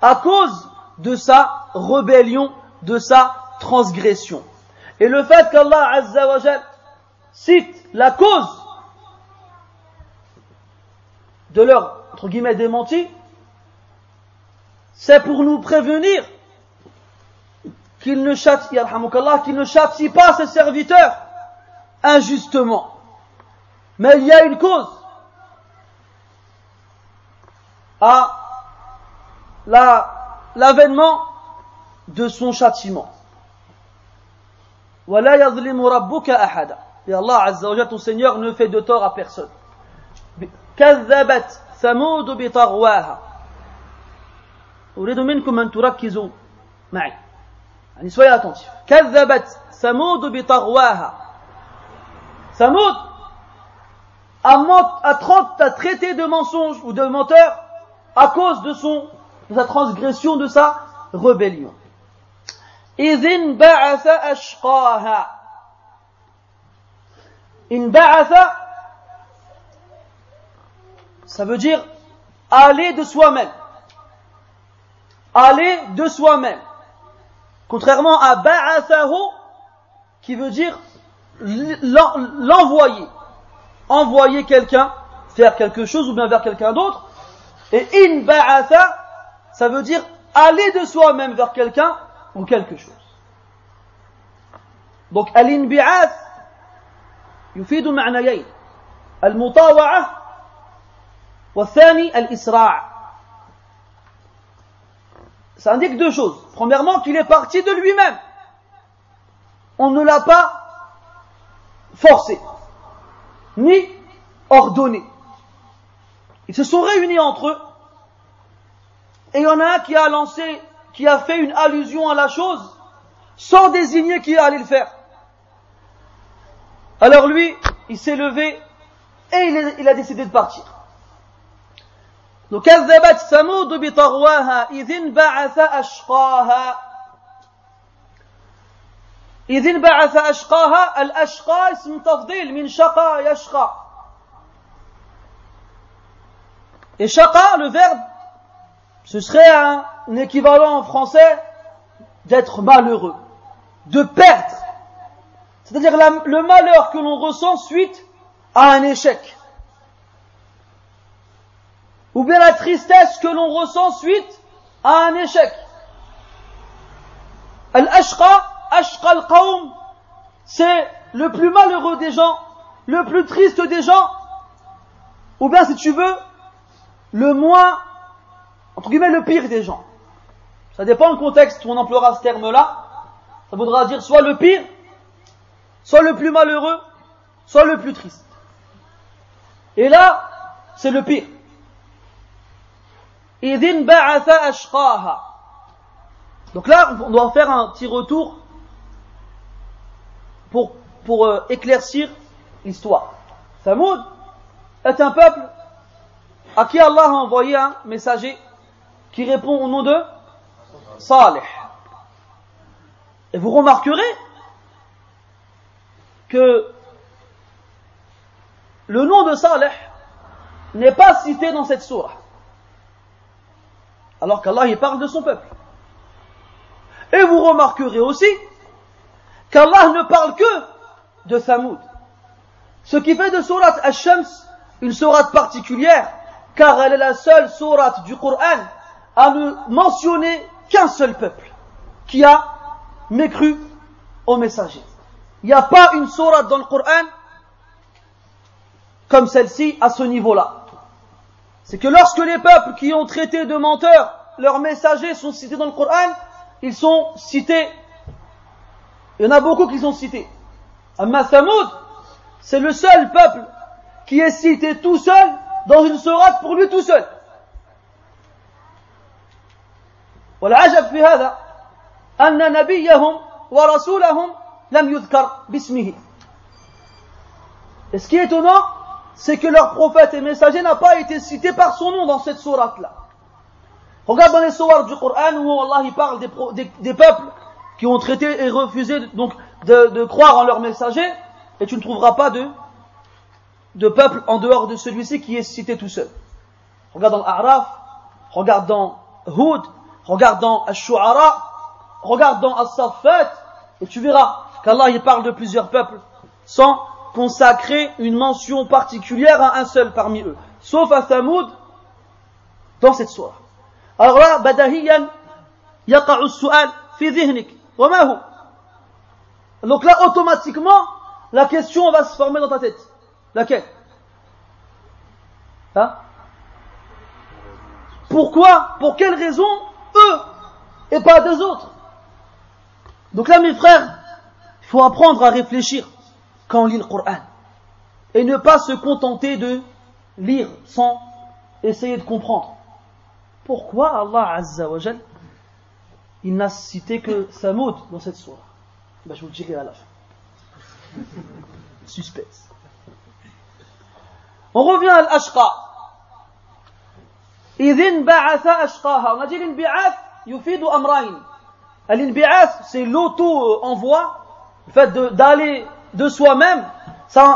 à cause de sa rébellion, de sa transgression. Et le fait qu'Allah Azza cite la cause de leur, entre guillemets, démenti, c'est pour nous prévenir qu'il ne châtie, qu'il ne châtie pas ses serviteurs injustement. Mais il y a une cause à l'avènement de son châtiment. ولا يظلم ربك أحدا Et Allah Azza wa ton Seigneur ne fait de tort à personne. كذبت ثمود بطغواها أريد منكم أن تركزوا معي Allez, soyez attentifs. Kazabat Samoud bi a, a traité de mensonge ou de menteur à cause de son, de sa transgression, de sa rébellion. Izin ba'atha ashqaha. In ba'atha, ça veut dire aller de soi-même. Aller de soi-même. contrairement à ba'athahu qui veut dire l'envoyer. Envoyer quelqu'un faire quelque chose ou bien vers quelqu'un d'autre. Et in ba'atha, ça veut dire aller de soi-même vers quelqu'un ou quelque chose. Donc al-inbi'ath يفيد معنيين المطاوعة والثاني الإسراع ça indique deux choses. Premièrement, qu'il est parti de lui-même. On ne l'a pas forcé, ni ordonné. Ils se sont réunis entre eux, et il y en a un qui a lancé, qui a fait une allusion à la chose, sans désigner qui allait le faire. Alors lui, il s'est levé et il, il a décidé de partir. Donc, إذ انبعث أشقاها الأشقى اسم تفضيل من شقى يشقى Et shaqa, le verbe, ce serait un, un équivalent en français d'être malheureux, de perdre. C'est-à-dire le malheur que l'on ressent suite à un échec. Ou bien la tristesse que l'on ressent suite à un échec. Al-ashqa, ashqal qawm, c'est le plus malheureux des gens, le plus triste des gens, ou bien si tu veux, le moins, entre guillemets, le pire des gens. Ça dépend du contexte où on emploiera ce terme-là. Ça voudra dire soit le pire, soit le plus malheureux, soit le plus triste. Et là, c'est le pire. Donc là, on doit faire un petit retour pour, pour euh, éclaircir l'histoire. Samoud est un peuple à qui Allah a envoyé un messager qui répond au nom de Saleh. Et vous remarquerez que le nom de Saleh n'est pas cité dans cette sourate. Alors qu'Allah y parle de son peuple. Et vous remarquerez aussi qu'Allah ne parle que de Thamoud. Ce qui fait de Surat Ash-Shams une sourate particulière, car elle est la seule sourate du Coran à ne mentionner qu'un seul peuple qui a mécru au messager. Il n'y a pas une sourate dans le Coran comme celle-ci à ce niveau-là C'est que lorsque les peuples qui ont traité de menteurs leurs messagers sont cités dans le Coran, ils sont cités. Il y en a beaucoup qui sont cités. Amma Thamoud, c'est le seul peuple qui est cité tout seul dans une sourate pour lui tout seul. والعجب في هذا أن نبيهم ورسولهم لم يذكر باسمه. Et ce qui est étonnant, c'est que leur prophète et messager n'a pas été cité par son nom dans cette sourate-là. Regarde dans les sourates du Coran où Allah il parle des, des, peuples qui ont traité et refusé donc de, croire en leur messager, et tu ne trouveras pas de, peuple en dehors de celui-ci qui est cité tout seul. Regarde dans l'Araf, regarde dans Hud, regarde dans Ash-Shu'ara, regarde dans As-Saffat, et tu verras qu'Allah il parle de plusieurs peuples sans consacrer une mention particulière à un seul parmi eux, sauf à Thamoud dans cette soirée. Alors là, badahiyan, yaqa'u su'al fi dhihnik. Donc là, automatiquement, la question va se former dans ta tête. Laquelle? Hein? Pourquoi Pour quelle raison eux et pas deux autres? Donc là, mes frères, il faut apprendre à réfléchir quand on lit le Coran. Et ne pas se contenter de lire sans essayer de comprendre. Pourquoi Allah Azza wa Jal, il n'a cité que Samoud dans cette sourate ben, Je vous le dirai à la fin. Suspense. On revient à l'ashqa. إذن بعث أشقاها. On a dit l'inbi'ath yufidu amrain. L'inbi'ath, c'est l'auto-envoi, le fait d'aller de, de soi-même.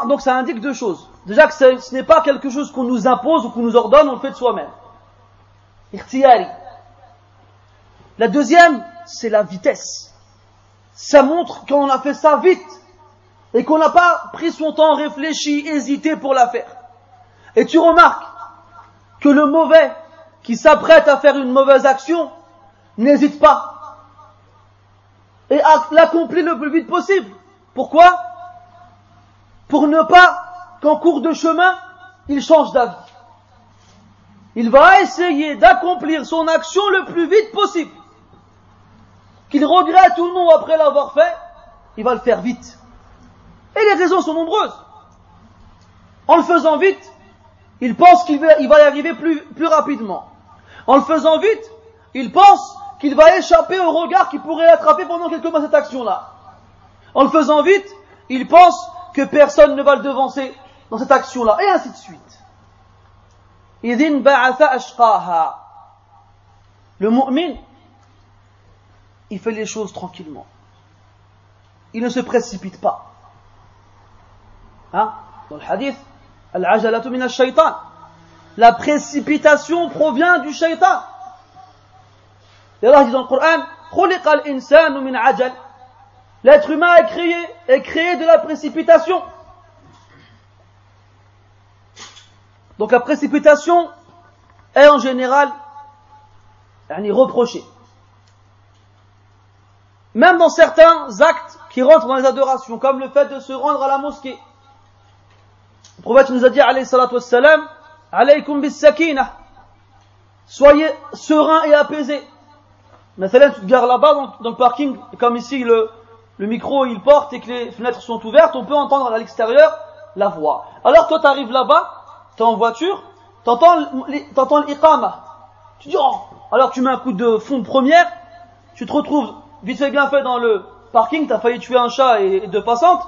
Donc ça indique deux choses. Déjà que ce n'est pas quelque chose qu'on nous impose ou qu'on nous ordonne, on le fait de soi-même. La deuxième, c'est la vitesse. Ça montre qu'on a fait ça vite et qu'on n'a pas pris son temps, réfléchi, hésité pour la faire. Et tu remarques que le mauvais qui s'apprête à faire une mauvaise action n'hésite pas et à l'accomplir le plus vite possible. Pourquoi? Pour ne pas qu'en cours de chemin, il change d'avis il va essayer d'accomplir son action le plus vite possible. Qu'il regrette ou non après l'avoir fait, il va le faire vite. Et les raisons sont nombreuses. En le faisant vite, il pense qu'il va, y arriver plus, rapidement. En le faisant vite, il pense qu'il va échapper au regard qui pourrait l'attraper pendant quelques mois cette action-là. En le faisant vite, il pense que personne ne va le devancer dans cette action-là, et ainsi de suite. Le mu'min, il fait les choses tranquillement. Il ne se précipite pas. Hein? Dans le hadith, al-ajalatu min La précipitation provient du shaitan. Et Allah dit dans le Coran. L'être humain est créé, est créé de la précipitation. Donc la précipitation est en général reprochée. Même dans certains actes qui rentrent dans les adorations, comme le fait de se rendre à la mosquée. Le prophète nous a dit, alayhi salatu wassalam, alaykum bis sakina. Soyez serein et apaisé. Mais tu te gares là-bas dans, le parking, comme ici le, le micro il porte et que les fenêtres sont ouvertes, on peut entendre à l'extérieur la voix. Alors toi tu arrives là-bas, tu es en voiture, t'entends l'iqama. Tu dis, oh, alors tu mets un coup de fond de première, tu te retrouves vite fait bien fait dans le parking, t'as failli tuer un chat et deux passantes,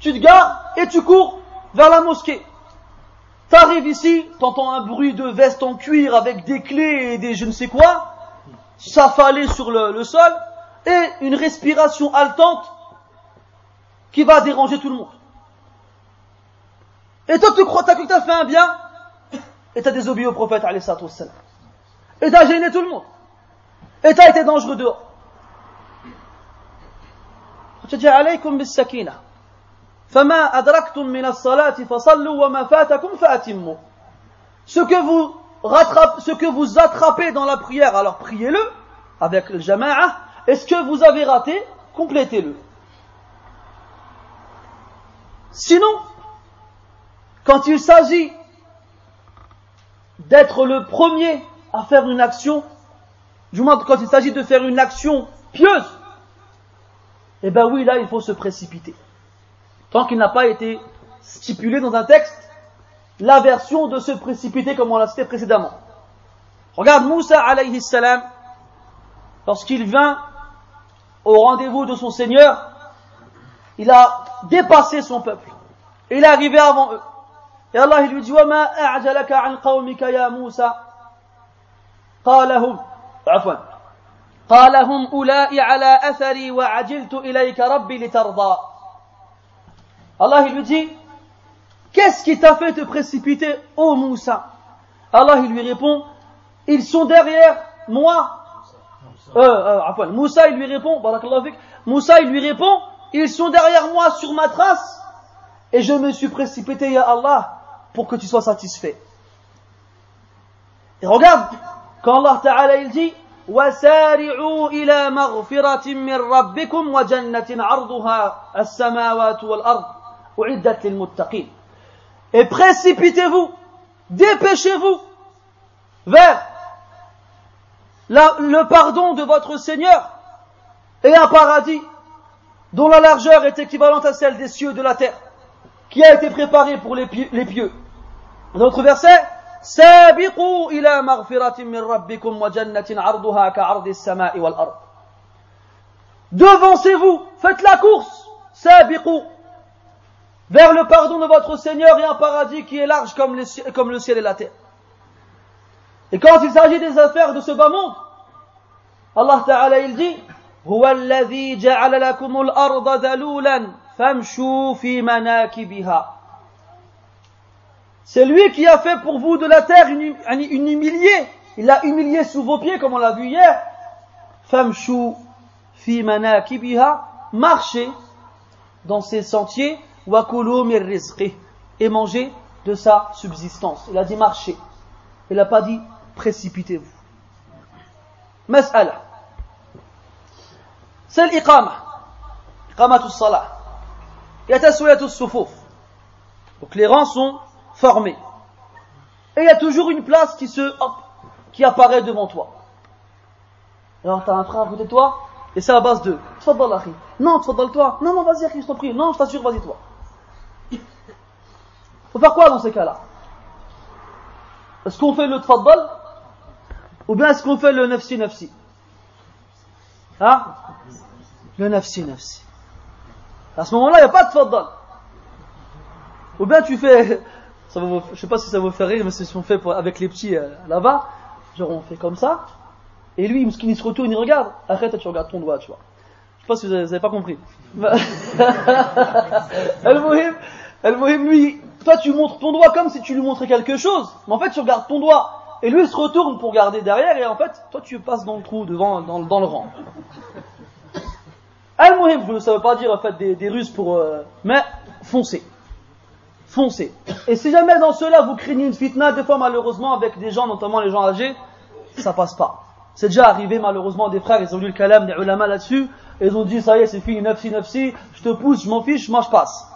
tu te gares et tu cours vers la mosquée. T'arrives ici, t'entends un bruit de veste en cuir avec des clés et des je ne sais quoi, s'affaler sur le sol, et une respiration haletante qui va déranger tout le monde. Et toi, tu crois, t'as cru que t'as fait un bien, et t'as désobéi au prophète, salam. Et t'as gêné tout le monde. Et t'as été dangereux dehors. Tu dis, alaykum bis sakina. فما أدركتم من الصلاة فصلوا وما فاتكم فأتموا ce que vous rattrapez, ce que vous attrapez dans la prière alors priez-le avec le jama'a et ce que vous avez raté complétez-le sinon quand il s'agit d'être le premier à faire une action du moins quand il s'agit de faire une action pieuse eh ben oui, là, il faut se précipiter. Tant qu'il n'a pas été stipulé dans un texte la version de se précipiter comme on l'a cité précédemment. Regarde Moussa alayhi salam, lorsqu'il vient au rendez-vous de son Seigneur, il a dépassé son peuple. Et il est arrivé avant eux. Et Allah il lui dit, وَمَا أَعْجَلَكَ عَنْ قَوْمِكَ يَا مُوسَى قَالَ هم عفوا قال هم أولئي على أثري وعجلت إليك ربي لترضى Allah il lui dit Qu'est-ce qui t'a fait te précipiter, ô Moussa Allah il lui répond Ils sont derrière moi. Euh, euh, Moussa il lui répond Moussa il lui répond Ils sont derrière moi sur ma trace et je me suis précipité, ya Allah, pour que tu sois satisfait. Et regarde, quand Allah Ta'ala il dit وسارعوا إلى مغفرة من ربكم وجنة عرضها السماوات والأرض أعدت للمتقين Et précipitez-vous, dépêchez-vous vers la, le pardon de votre Seigneur et un paradis dont la largeur est équivalente à celle des cieux de la terre, qui a été préparé pour les pieux. Les pieux. Dans notre verset, سابقوا إلى مغفرة من ربكم وجنة عرضها كعرض السماء والأرض Devancez-vous, faites la course, sabiqou, vers le pardon de votre Seigneur et un paradis qui est large comme, les, comme le ciel et la terre. Et quand il s'agit des affaires de ce bas monde, Allah Ta'ala il dit, هو الذي جعل لكم الأرض ذلولا فامشوا في مناكبها C'est lui qui a fait pour vous de la terre une, une humiliée. Il l'a humilié sous vos pieds, comme on l'a vu hier. Famshu fi manakibiha, marchez dans ses sentiers, wakulu mir et mangez de sa subsistance. Il a dit marchez. Il n'a pas dit précipitez-vous. Mas'ala. C'est l'iqama. Iqamatus salah. Yataswiyatus sufuf. Donc les rangs sont formé. Et il y a toujours une place qui se, hop, qui apparaît devant toi. Alors t'as un frère à côté de toi, et c'est à base de, tfaddal akhi. Non, tfaddal toi. Non, non, vas-y akhi, je t'en prie. Non, je t'assure, vas-y toi. Faut faire quoi dans ces cas-là? Est-ce qu'on fait le tfaddal? Ou bien est-ce qu'on fait le nafsi nafsi Hein Le nafsi nafsi. À ce moment-là, il n'y a pas de tfaddal. Ou bien tu fais ça vous, je sais pas si ça vous fait rire, mais c'est ce qu'on fait avec les petits euh, là-bas. Genre, on fait comme ça. Et lui, il se retourne, il regarde. Arrête, tu regardes ton doigt, tu vois. Je sais pas si vous avez, pas compris. El-Mohim, lui, toi, tu montres ton doigt comme si tu lui montrais quelque chose. Mais en fait, tu regardes ton doigt. Et lui, il se retourne pour regarder derrière. Et en fait, toi, tu passes dans le trou, devant, dans, dans le rang. El-Mohim, ça veut pas dire, en fait, des, des ruses pour, euh, mais foncez foncez. Et si jamais dans cela vous craignez une fitna, des fois malheureusement avec des gens, notamment les gens âgés, ça passe pas. C'est déjà arrivé malheureusement des frères, ils ont lu le kalam des ulama là-dessus, ils ont dit ça y est c'est fini, nafsi nafsi, je te pousse, je m'en fiche, moi je passe.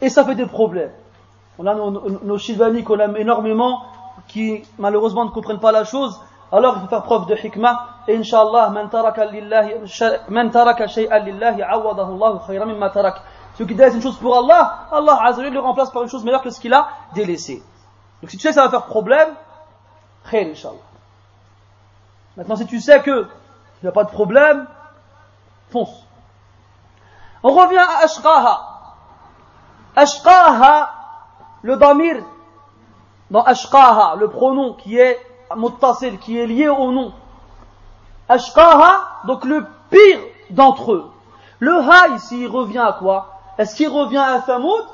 Et ça fait des problèmes. On a nos, nos, qu'on aime énormément, qui malheureusement ne comprennent pas la chose, alors il faut faire preuve de hikmah, et inshallah, man taraka shay'an lillahi, awadahu Allah khayran mimma tarak. Celui qui délaisse une chose pour Allah, Allah Azzawajal le remplace par une chose meilleure que ce qu'il a délaissé. Donc si tu sais que ça va faire problème, khair Inch'Allah. Maintenant si tu sais que il n'y a pas de problème, fonce. On revient à Ashqaha. Ashqaha, le damir, dans Ashqaha, le pronom qui est muttasil, qui est lié au nom. Ashqaha, donc le pire d'entre eux. Le ha ici, il revient à quoi est-ce qu'il revient à Thamoud,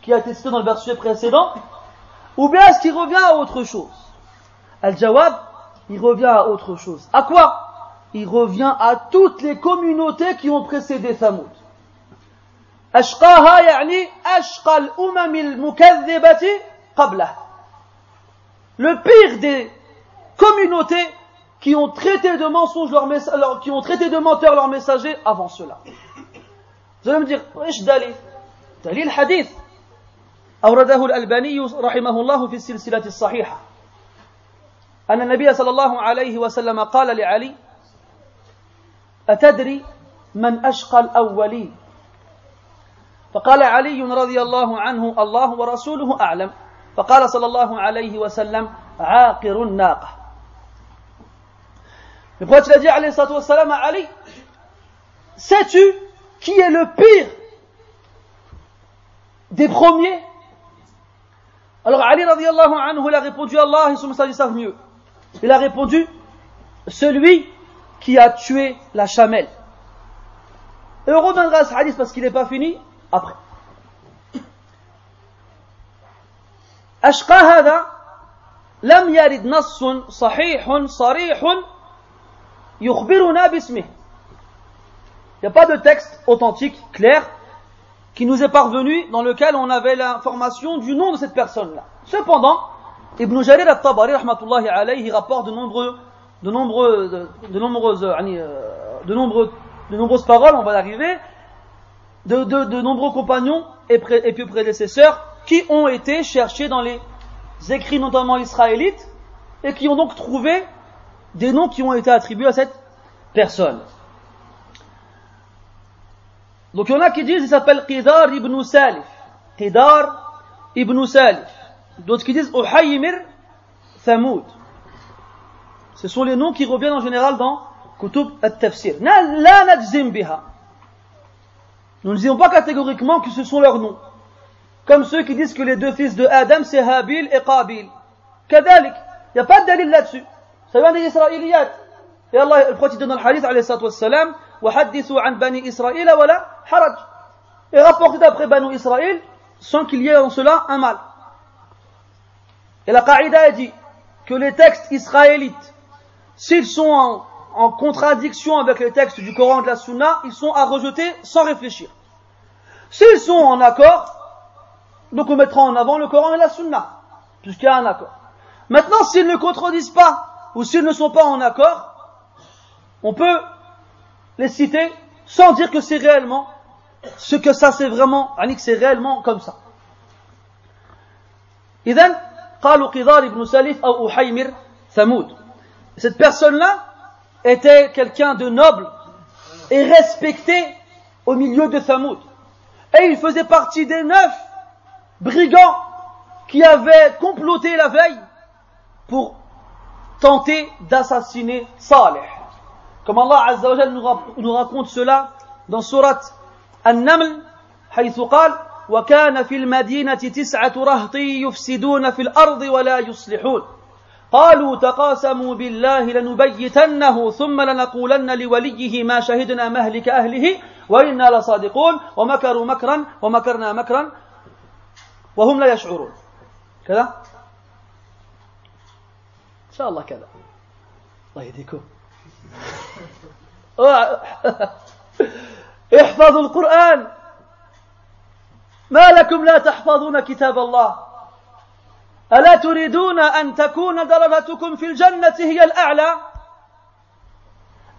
qui a été cité dans le verset précédent, ou bien est-ce qu'il revient à autre chose Al-Jawab, il revient à autre chose. À quoi Il revient à toutes les communautés qui ont précédé Thamoud. أشقاها يعني أشقى الأمم المكذبة قبله le pire des communautés qui ont traité de mensonges leur qui ont traité de menteurs leurs messagers avant cela. Vous allez me dire, إيش دليل؟ دليل حديث أورده الألباني رحمه الله في السلسلة الصحيحة أن النبي صلى الله عليه وسلم قال لعلي أتدري من أشقى الأولين فقال علي رضي الله عنه الله ورسوله أعلم فقال صلى الله عليه وسلم عاقر الناقة Le prophète a dit alayhi wassalam à Ali Sais-tu qui est le pire des premiers Alors Ali radiallahu anhu il a répondu Allah et son message savent mieux. Il a répondu celui qui a tué la chamelle. Et on reviendra à ce hadith parce qu'il n'est pas fini après. أشقى هذا لم يرد نص صحيح صريح يخبرنا باسمه Il n'y a pas de texte authentique, clair, qui nous est parvenu dans lequel on avait l'information du nom de cette personne-là. Cependant, Ibn Jarir al-Tabari, rahmatullahi alayhi, rapporte de nombreux, de nombreux, de, nombreuses, euh, de nombreux, de nombreuses paroles, on va y arriver, de, de, de nombreux compagnons et, pré, et puis prédécesseurs qui ont été cherchés dans les écrits notamment israélites et qui ont donc trouvé des noms qui ont été attribués à cette personne. Donc il y en a qui disent il s'appelle Qidar ibn Salif. Qidar ibn Salif. D'autres qui disent Uhaymir Thamoud. Ce sont les noms qui reviennent en général dans Kutub al-Tafsir. Nous ne disons pas catégoriquement que ce sont leurs noms. Comme ceux qui disent que les deux fils de Adam, c'est Habil et Qabil. Kadalik. Il n'y a pas de dalil là-dessus. Ça vient des Israéliyat. Et Allah, le prophète donne dans le hadith, alayhi salatu wassalam, وحدثوا عن بني إسرائيل ولا حرج. Et rapporté d'après Banu Israël, sans qu'il y ait en cela un mal. Et la Qaïda dit que les textes israélites, s'ils sont en, en, contradiction avec les textes du Coran et de la Sunna, ils sont à rejeter sans réfléchir. S'ils sont en accord, donc on mettra en avant le Coran et la Sunna, puisqu'il y a un accord. Maintenant, s'ils ne contredisent pas, ou s'ils ne sont pas en accord, on peut les citer sans dire que c'est réellement ce que ça c'est vraiment, que c'est réellement comme ça. إذن قالوا قضار ibn Salif ou Uhaymir Thamoud. Cette personne-là était quelqu'un de noble et respecté au milieu de Thamoud. Et il faisait partie des neuf brigands qui avaient comploté la veille pour tenter d'assassiner Saleh. Comme Allah Azza wa nous raconte cela dans surat An-Naml, حيث قال وكان في المدينة تسعة رهط يفسدون في الأرض ولا يصلحون قالوا تقاسموا بالله لنبيتنه ثم لنقولن لوليه ما شهدنا مهلك أهله وإنا لصادقون ومكروا مكرا ومكرنا مكرا وهم لا يشعرون. كذا؟ إن شاء الله كذا. الله يهديكم. احفظوا القرآن. ما لكم لا تحفظون كتاب الله. ألا تريدون أن تكون درجتكم في الجنة هي الأعلى؟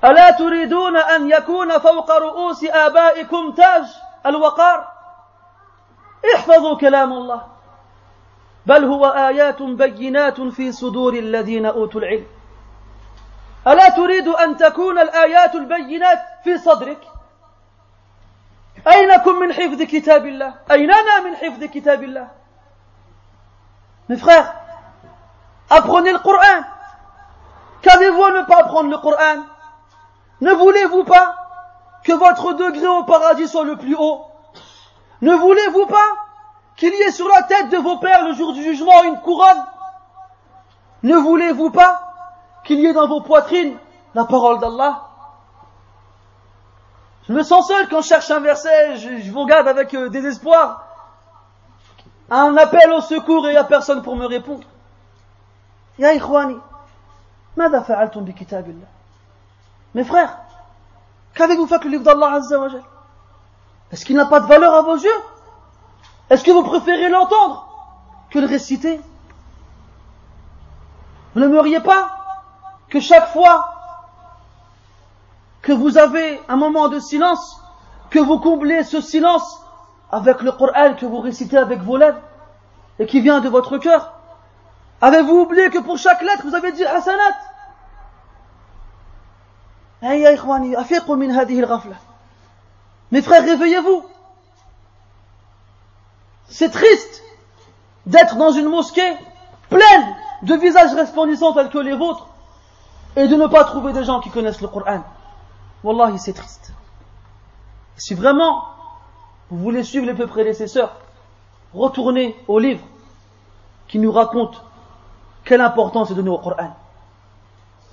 ألا تريدون أن يكون فوق رؤوس آبائكم تاج الوقار؟ احفظوا كلام الله. بل هو آيات بينات في صدور الذين أوتوا العلم. ألا تريد أن تكون الآيات البينات في صدرك؟ أينكم من حفظ كتاب الله؟ أيننا من حفظ كتاب الله؟ Mes frères, apprenez le Coran. Qu'avez-vous à ne pas apprendre le Coran? Ne voulez-vous pas que votre degré au paradis soit le plus haut? Ne voulez-vous pas qu'il y ait sur la tête de vos pères le jour du jugement une couronne Ne voulez-vous pas qu'il y ait dans vos poitrines la parole d'Allah Je me sens seul quand je cherche un verset, je, vous regarde avec euh, désespoir. Un appel au secours et il n'y a personne pour me répondre. Ya ikhwani, ماذا فعلتم بكتاب Mes frères, qu'avez-vous fait avec le livre d'Allah Azza wa est-ce qu'il n'a pas de valeur à vos yeux? Est-ce que vous préférez l'entendre que le réciter? Vous n'aimeriez pas que chaque fois que vous avez un moment de silence, que vous comblez ce silence avec le Coran que vous récitez avec vos lèvres et qui vient de votre cœur? Avez-vous oublié que pour chaque lettre vous avez dit hasanat Mes frères, réveillez-vous. C'est triste d'être dans une mosquée pleine de visages resplendissants tels que les vôtres et de ne pas trouver des gens qui connaissent le Coran. Wallahi, c'est triste. Si vraiment vous voulez suivre les peu prédécesseurs, retournez au livre qui nous raconte quelle importance est donnée au Coran.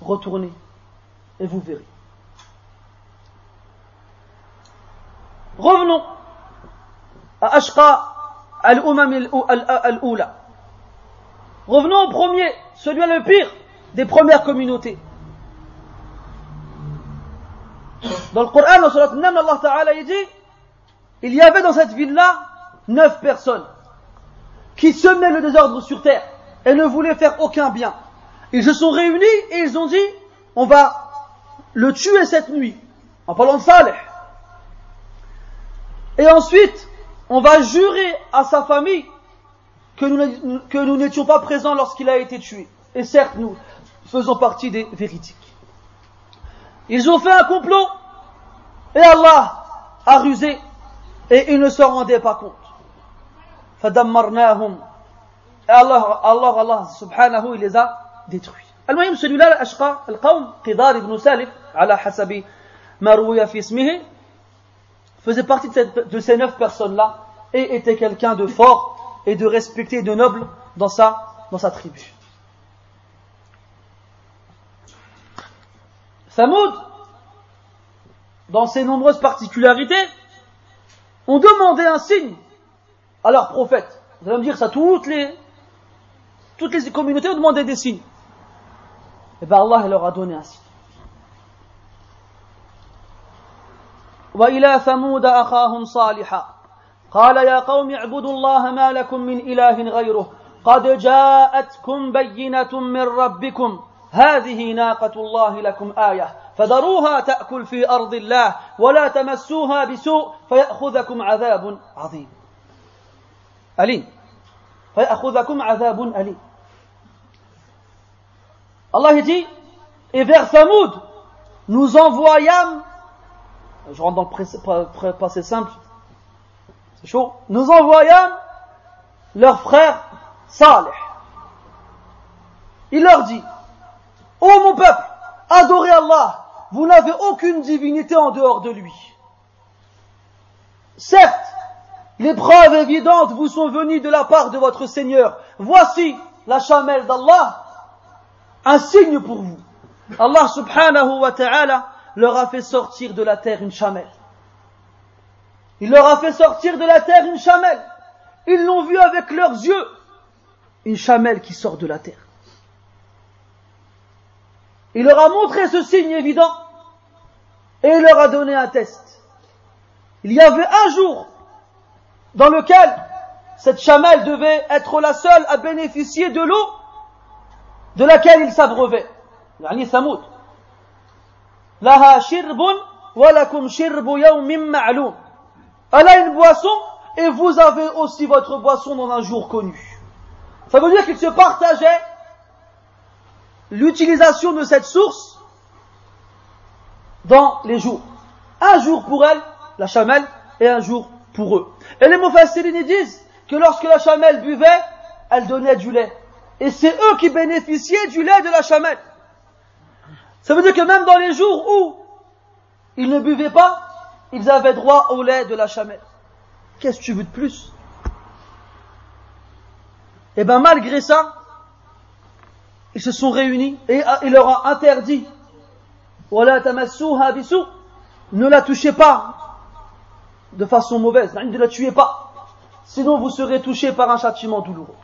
Retournez et vous verrez. Revenons à Ashqa al-Umam al-Oula. Revenons au premier, celui le pire des premières communautés. Dans le Coran, dans Nam, Allah Ta'ala il dit il y avait dans cette ville-là neuf personnes qui semaient le désordre sur terre et ne voulaient faire aucun bien. Ils se sont réunis et ils ont dit on va le tuer cette nuit en parlant de Saleh. Et ensuite, on va jurer à sa famille que nous n'étions pas présents lorsqu'il a été tué. Et certes, nous faisons partie des véritiques. Ils ont fait un complot et Allah a rusé et ils ne s'en rendaient pas compte. فدمرناهم Allah, Allah, Allah subhanahu, il les a détruits. المهم celui-là الأشقى القوم قدار بن سالف على حسب ما روي في اسمه faisait partie de, ces neuf personnes-là et était quelqu'un de fort et de respecté et de noble dans sa, dans sa tribu. Samoud, dans ses nombreuses particularités, ont demandé un signe à leur prophète. Vous allez me dire ça, toutes les, toutes les communautés ont demandé des signes. Et eh bien Allah leur a donné un signe. وإلى ثمود أخاهم صالحا. قال يا قوم اعبدوا الله ما لكم من إله غيره. قد جاءتكم بينة من ربكم. هذه ناقة الله لكم آية. فذروها تأكل في أرض الله ولا تمسوها بسوء فيأخذكم عذاب عظيم. أليم. فيأخذكم عذاب أليم. الله dit et vers Thamoud nous envoyâmes je rentre dans le passé simple, c'est chaud, nous envoyâmes leur frère Saleh. Il leur dit, Ô mon peuple, adorez Allah, vous n'avez aucune divinité en dehors de lui. Certes, les preuves évidentes vous sont venues de la part de votre Seigneur. Voici la chamelle d'Allah, un signe pour vous. Allah subhanahu wa ta'ala leur a fait sortir de la terre une chamelle. Il leur a fait sortir de la terre une chamelle. Ils l'ont vu avec leurs yeux. Une chamelle qui sort de la terre. Il leur a montré ce signe évident et il leur a donné un test. Il y avait un jour dans lequel cette chamelle devait être la seule à bénéficier de l'eau de laquelle il s'abreuvait. Laha shirbun yawmin ma'lum. Elle a une boisson et vous avez aussi votre boisson dans un jour connu. Ça veut dire qu'ils se partageaient l'utilisation de cette source dans les jours. Un jour pour elle, la chamelle, et un jour pour eux. Et les Mufassirines disent que lorsque la chamelle buvait, elle donnait du lait. Et c'est eux qui bénéficiaient du lait de la chamelle. Ça veut dire que même dans les jours où ils ne buvaient pas, ils avaient droit au lait de la chamelle. Qu'est-ce que tu veux de plus? Et eh bien malgré ça, ils se sont réunis et il leur a interdit ne la touchez pas de façon mauvaise, ne la tuez pas, sinon vous serez touché par un châtiment douloureux.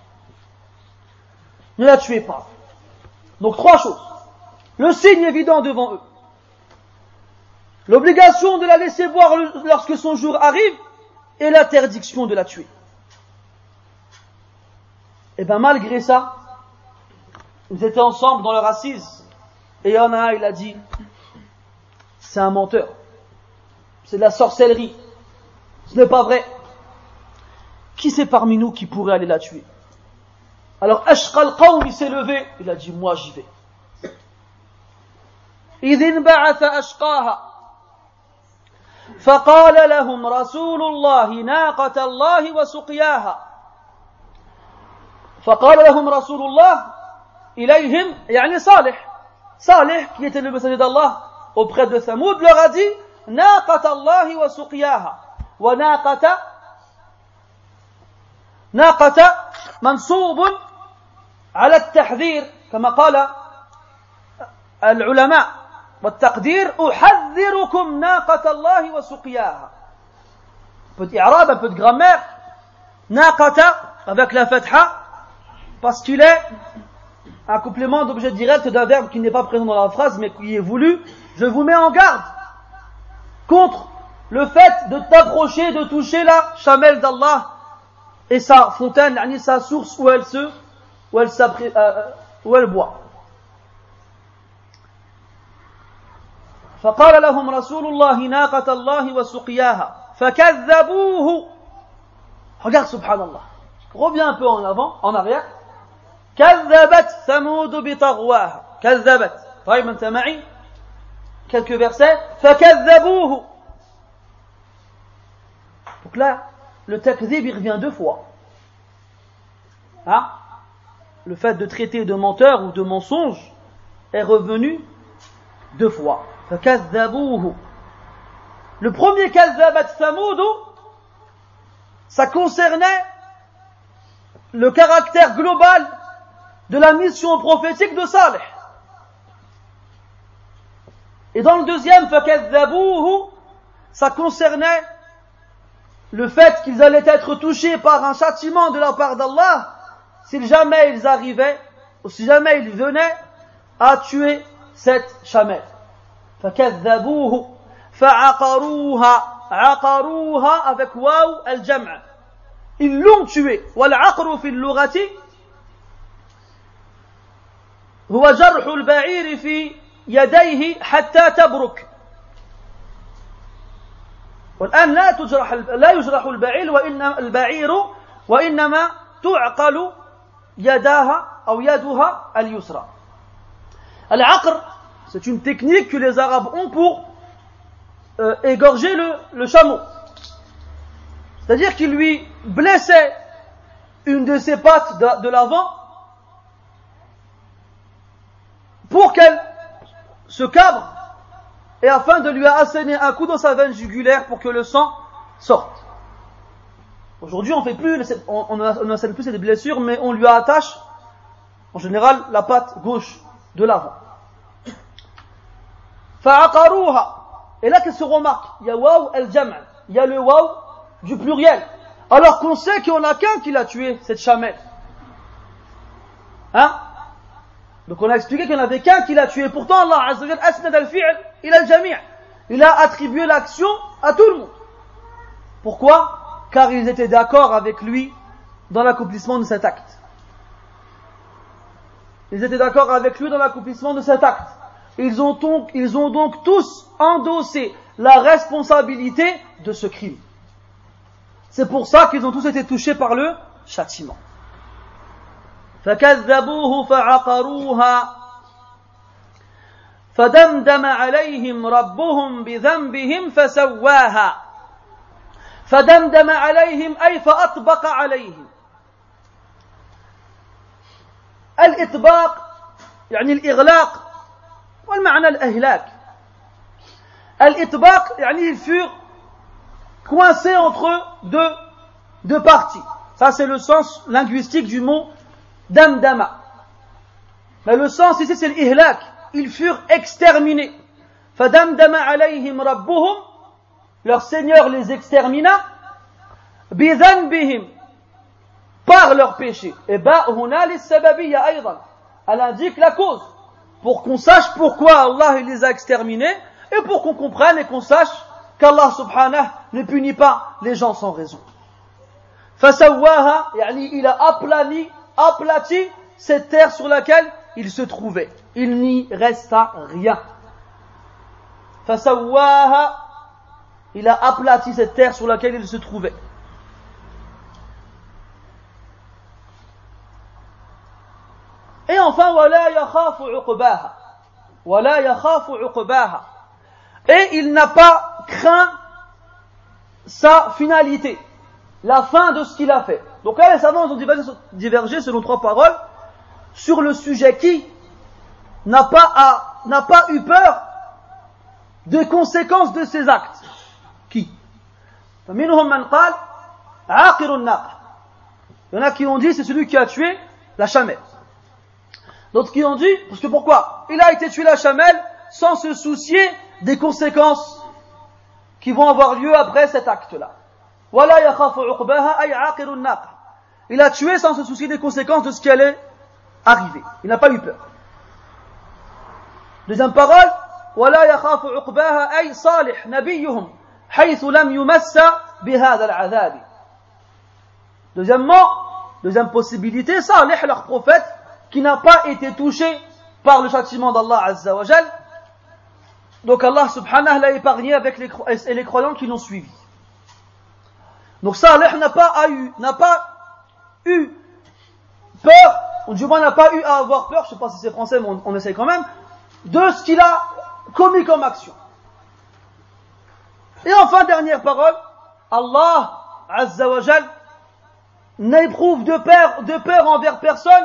Ne la tuez pas. Donc trois choses le signe évident devant eux. l'obligation de la laisser boire lorsque son jour arrive et l'interdiction de la tuer. Et bien malgré ça, ils étaient ensemble dans leur assise et il a il a dit, c'est un menteur, c'est de la sorcellerie, ce n'est pas vrai. Qui c'est parmi nous qui pourrait aller la tuer? Alors Ashqal Qawm, il s'est levé, il a dit, moi j'y vais. إذ انبعث أشقاها. فقال لهم رسول الله ناقة الله وسقياها. فقال لهم رسول الله إليهم يعني صالح. صالح qui était le messager d'Allah auprès de leur a dit ناقة الله وسقياها. وناقة ناقة منصوب على التحذير كما قال العلماء. والتقدير أحذركم ناقة الله وسقياها petit arabe, un peu de grammaire ناقة avec la fatha parce qu'il est un complément d'objet direct d'un verbe qui n'est pas présent dans la phrase mais qui est voulu je vous mets en garde contre le fait de t'approcher, de toucher la chamelle d'Allah et sa fontaine, sa source où elle se, où elle, euh, où elle boit. فقال لهم رسول الله ناقة الله وسقياها فكذبوه regarde subhanallah reviens un peu en avant en arrière كذبت ثمود بطغواها كذبت طيب انت معي quelques versets فكذبوه donc là le takzib il revient deux fois. Hein le fait de traiter de menteur ou de mensonge est revenu deux fois. Le premier kazabat Samoud, ça concernait le caractère global de la mission prophétique de Saleh. Et dans le deuxième, ça concernait le fait qu'ils allaient être touchés par un châtiment de la part d'Allah, si jamais ils arrivaient, ou si jamais ils venaient à tuer cette chamelle. فكذبوه فعقروها عقروها avec واو الجمع. Ils l'ont tué. والعقر في اللغة هو جرح البعير في يديه حتى تبرك. والآن لا تجرح لا يجرح البعير وإنما البعير وإنما تعقل يداها أو يدها اليسرى. العقر c'est une technique que les Arabes ont pour euh, égorger le, chameau c'est-à-dire qu'ils lui blessaient une de ses pattes de, l'avant pour qu'elle se cabre et afin de lui asséner un coup dans sa veine jugulaire pour que le sang sorte. Aujourd'hui, on fait plus, on n'assène plus cette blessure, mais on lui attache, en général, la patte gauche de l'avant. Et là, qu'est-ce qu'on remarque? Il y a waw el-jam' il y a le waw du pluriel. Alors qu'on sait qu'il n'y en a qu'un qui l'a tué, cette chamelle. Hein? Donc on a expliqué qu'il n'y en avait qu'un qui l'a tué. Pourtant Allah Azzawajal asnad al-fi'l il a jami' Il a attribué l'action à tout le monde. Pourquoi? Car ils étaient d'accord avec lui dans l'accomplissement de cet acte. Ils étaient d'accord avec lui dans l'accomplissement de cet acte. Ils ont, donc, ils ont donc tous endossé la responsabilité de ce crime. C'est pour ça qu'ils ont tous été touchés par le châtiment. فكذبوه فعقروها فدمدم عليهم ربهم بذنبهم فسواها فدمدم عليهم أي فأطبق عليهم الإطباق يعني الإغلاق والمعنى الإهلاك الإطباق يعني ils furent coincés entre deux, deux parties ça c'est le sens linguistique du mot damdama. Mais le sens ici c'est l'ihlak. Ils furent exterminés. Fadamdama alayhim rabbuhum. Leur Seigneur les extermina. Bidhanbihim. Par leur péché. Et ba huna Elle indique la cause. Pour qu'on sache pourquoi Allah les a exterminés. et pour qu'on comprenne et qu'on sache qu'Allah subhanahu ne punit pas les gens sans raison. Fasawaha, il a aplani, aplati cette terre sur laquelle il se trouvait. Il n'y resta rien. Fasawaha, il a aplati cette terre sur laquelle il se trouvait. Et enfin, wala yakhafu uqbaha. Wala yakhafu uqbaha. Et il n'a pas craint sa finalité, la fin de ce qu'il a fait. Donc là, les savants ont divergé selon trois paroles sur le sujet qui n'a pas, n'a pas eu peur des conséquences de ses actes. Qui? Il y en a qui ont dit c'est celui qui a tué la chamelle. D'autres qui ont dit, parce que pourquoi Il a été tué la chamelle sans se soucier des conséquences qui vont avoir lieu après cet acte-là. Il a tué sans se soucier des conséquences de ce qui allait arriver. Il n'a pas eu peur. Deuxième parole, ولا يخاف عقباها أي صالح نبيهم حيث لم يمس بهذا العذاب. Deuxièmement, deuxième possibilité, Salih, leur prophète, qui n'a pas été touché par le châtiment d'Allah Azza wa Jal. Donc Allah subhanahu l'a épargné avec les, et les croyants qui l'ont suivi. Donc Salih n'a pas eu, n'a pas eu peur, ou du moins n'a pas eu à avoir peur, je sais pas si c'est français mais on, essaye quand même, de ce qu'il a commis comme action. Et enfin, dernière parole, Allah Azza wa Jal n'éprouve de peur, de peur envers personne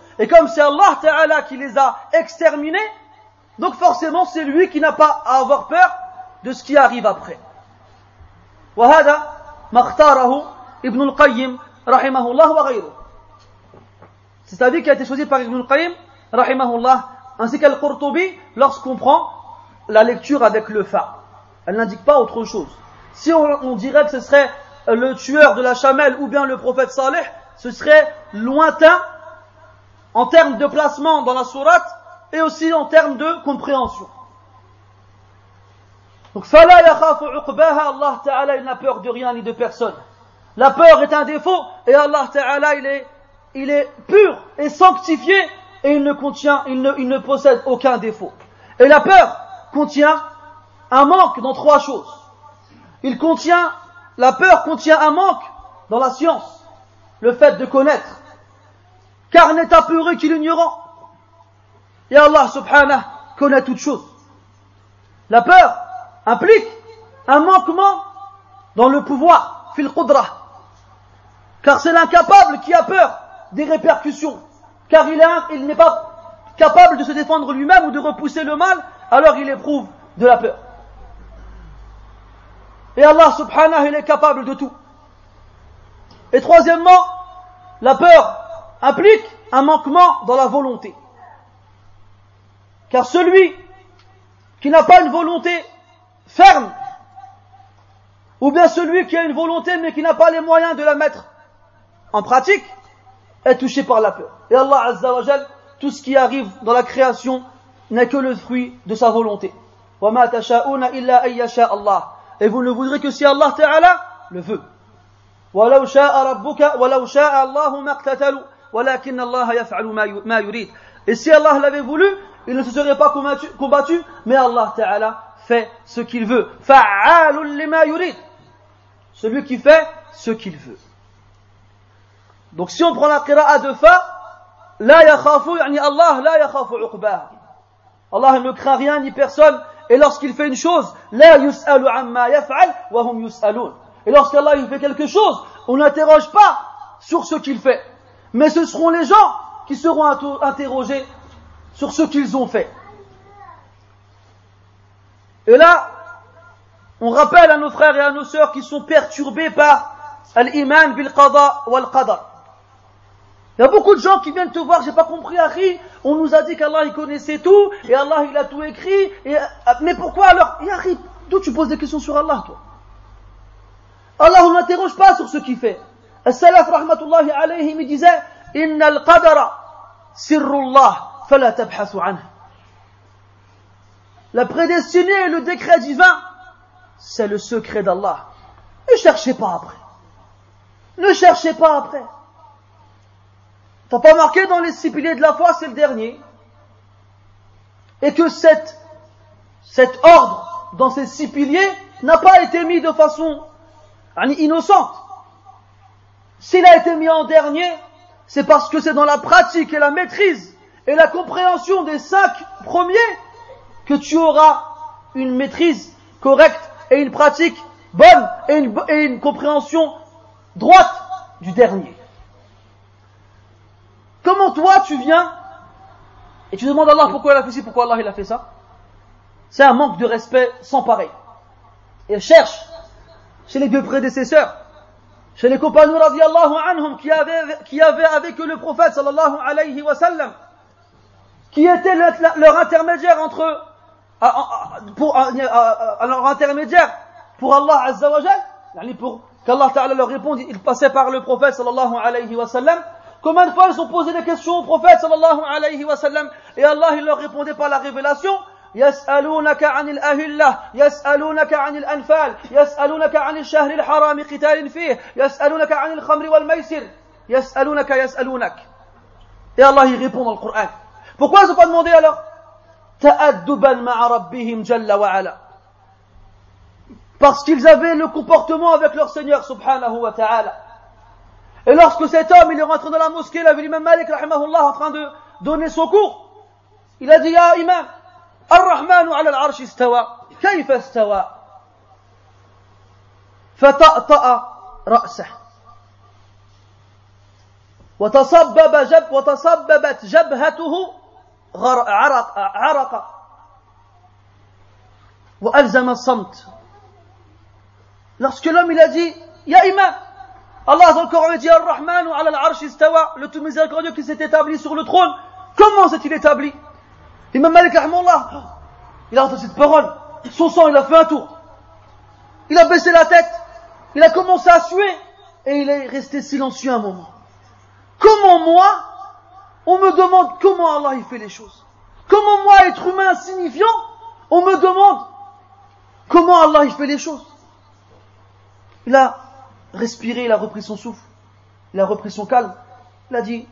Et comme c'est Allah Ta'ala qui les a exterminés, donc forcément c'est lui qui n'a pas à avoir peur de ce qui arrive après. وهذا ما اختاره ابن القيم رحمه الله وغيره. C'est avis qui a été choisi par Ibn al-Qayyim rahimahullah ainsi qu'Al-Qurtubi lorsqu'on prend la lecture avec le fa. Elle n'indique pas autre chose. Si on, on, dirait que ce serait le tueur de la chamelle ou bien le prophète Saleh, ce serait lointain en termes de placement dans la sourate et aussi en termes de compréhension. Donc, fala yakhafu uqbaha, Allah Ta'ala, il n'a peur de rien ni de personne. La peur est un défaut et Allah Ta'ala, il est, il est pur et sanctifié et il ne contient, il ne, il ne possède aucun défaut. Et la peur contient un manque dans trois choses. Il contient, la peur contient un manque dans la science, le fait de connaître car n'est apeuré qu'il ignorant. Et Allah subhanahu connaît toutes choses. La peur implique un manquement dans le pouvoir, fil qudra. Car c'est l'incapable qui a peur des répercussions. Car il n'est pas capable de se défendre lui-même ou de repousser le mal, alors il éprouve de la peur. Et Allah subhanahu, il est capable de tout. Et troisièmement, la peur implique un manquement dans la volonté. Car celui qui n'a pas une volonté ferme, ou bien celui qui a une volonté mais qui n'a pas les moyens de la mettre en pratique, est touché par la peur. Et Allah Azza wa tout ce qui arrive dans la création n'est que le fruit de sa volonté. Et vous ne voudrez que si Allah Ta'ala le veut. Et si Allah l'avait voulu, il ne se serait pas combattu, mais Allah Ta'ala fait ce qu'il veut. Celui qui fait ce qu'il veut. Donc si on prend la qira'a de fa, la Allah. Allah ne craint rien ni personne, et lorsqu'il fait une chose. Hum et lorsqu'Allah il fait quelque chose, on n'interroge pas sur ce qu'il fait mais ce seront les gens qui seront interrogés sur ce qu'ils ont fait. Et là, on rappelle à nos frères et à nos sœurs qui sont perturbés par l'iman bil qada wal qadar. Il y a beaucoup de gens qui viennent te voir, j'ai pas compris, Harry, on nous a dit qu'Allah il connaissait tout, et Allah il a tout écrit, mais pourquoi alors, Harry, d'où tu poses des questions sur Allah, toi? Allah, on n'interroge pas sur ce qu'il fait. As-salaf, rahmatullahi alayhi, disait, Inna al-qadara sirrullah, fala tabhasu anhu. La prédestinée et le décret divin, c'est le secret d'Allah. Ne cherchez pas après. Ne cherchez pas après. T'as pas marqué dans les six piliers de la foi, c'est le dernier. Et que cette, cet ordre dans ces six piliers n'a pas été mis de façon innocente. S'il a été mis en dernier, c'est parce que c'est dans la pratique et la maîtrise et la compréhension des cinq premiers que tu auras une maîtrise correcte et une pratique bonne et une, compréhension droite du dernier. Comment toi tu viens et tu demandes à Allah pourquoi il a fait ci, pourquoi Allah il a fait ça? C'est un manque de respect sans pareil. Et cherche chez les deux prédécesseurs, chez les compagnons radiallahu anhum qui avaient, qui avaient avec eux le prophète sallallahu alayhi wa sallam, qui était leur intermédiaire entre eux, pour, leur intermédiaire pour Allah azza wa pour qu'Allah ta'ala leur réponde, il passait par le prophète sallallahu alayhi wa sallam, Combien de fois ils ont posé des questions au prophète sallallahu alayhi wa sallam et Allah il leur répondait par la révélation يسألونك عن الأهلة يسألونك عن الأنفال يسألونك عن الشهر الحرام قتال فيه يسألونك عن الخمر والميسر يسألونك يسألونك Et Allah y répond dans le Coran. Pourquoi ils n'ont pas demandé alors تأدبا مع ربهم جل وعلا Parce qu'ils avaient le comportement avec leur Seigneur subhanahu wa ta'ala. Et lorsque cet homme il est rentré dans la mosquée, il a vu l'imam Malik rahimahullah en train de donner son cours. Il a dit, Ya imam, Ar-Rahmanu ala al-arsh istawa, kayfa istawa? فطأطأ رأسه وتصبب جب وتصببت جبهته عرق عرق وألزم الصمت lorsque l'homme il a dit Ya imam Allah dans le Coran dit Ar-Rahman ou al arsh istawa, le tout miséricordieux qui s'est établi sur le trône. Comment s'est-il établi Malik il a entendu cette parole. Son sang, il a fait un tour. Il a baissé la tête. Il a commencé à suer. Et il est resté silencieux un moment. Comment moi, on me demande comment Allah il fait les choses? Comment moi, être humain insignifiant, on me demande comment Allah il fait les choses? Il a respiré, il a repris son souffle, il a repris son calme, il a dit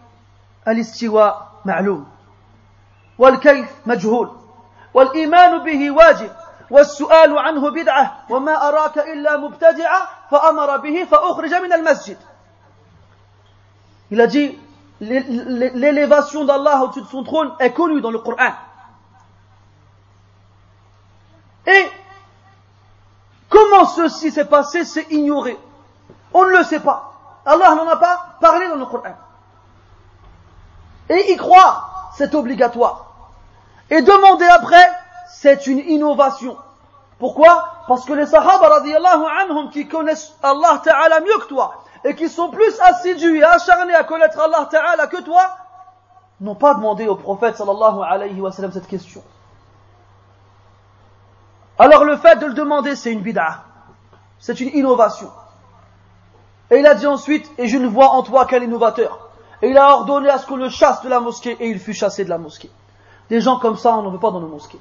Al-istiwa ma'loum, wal-kayf majhoul, wal-iman bihi wajib, والسؤال عنه بدعة وما أراك إلا مبتدعة فأمر به فأخرج من المسجد Il a dit l'élévation d'Allah au-dessus de son trône est connue dans le Coran. Et comment ceci s'est passé, c'est ignoré. On ne le sait pas. Allah n'en a pas parlé dans le Coran. Et y croire, c'est obligatoire. Et demander après, c'est une innovation. Pourquoi? Parce que les Sahaba radiallahu anhum qui connaissent Allah Ta'ala mieux que toi et qui sont plus assidus et acharnés à connaître Allah Ta'ala que toi, n'ont pas demandé au prophète sallallahu alayhi wa sallam cette question. Alors le fait de le demander, c'est une bid'ah. C'est une innovation. Et il a dit ensuite, et je ne vois en toi qu'un innovateur. Et il a ordonné à ce qu'on le chasse de la mosquée, et il fut chassé de la mosquée. Des gens comme ça, on n'en veut pas dans nos mosquées.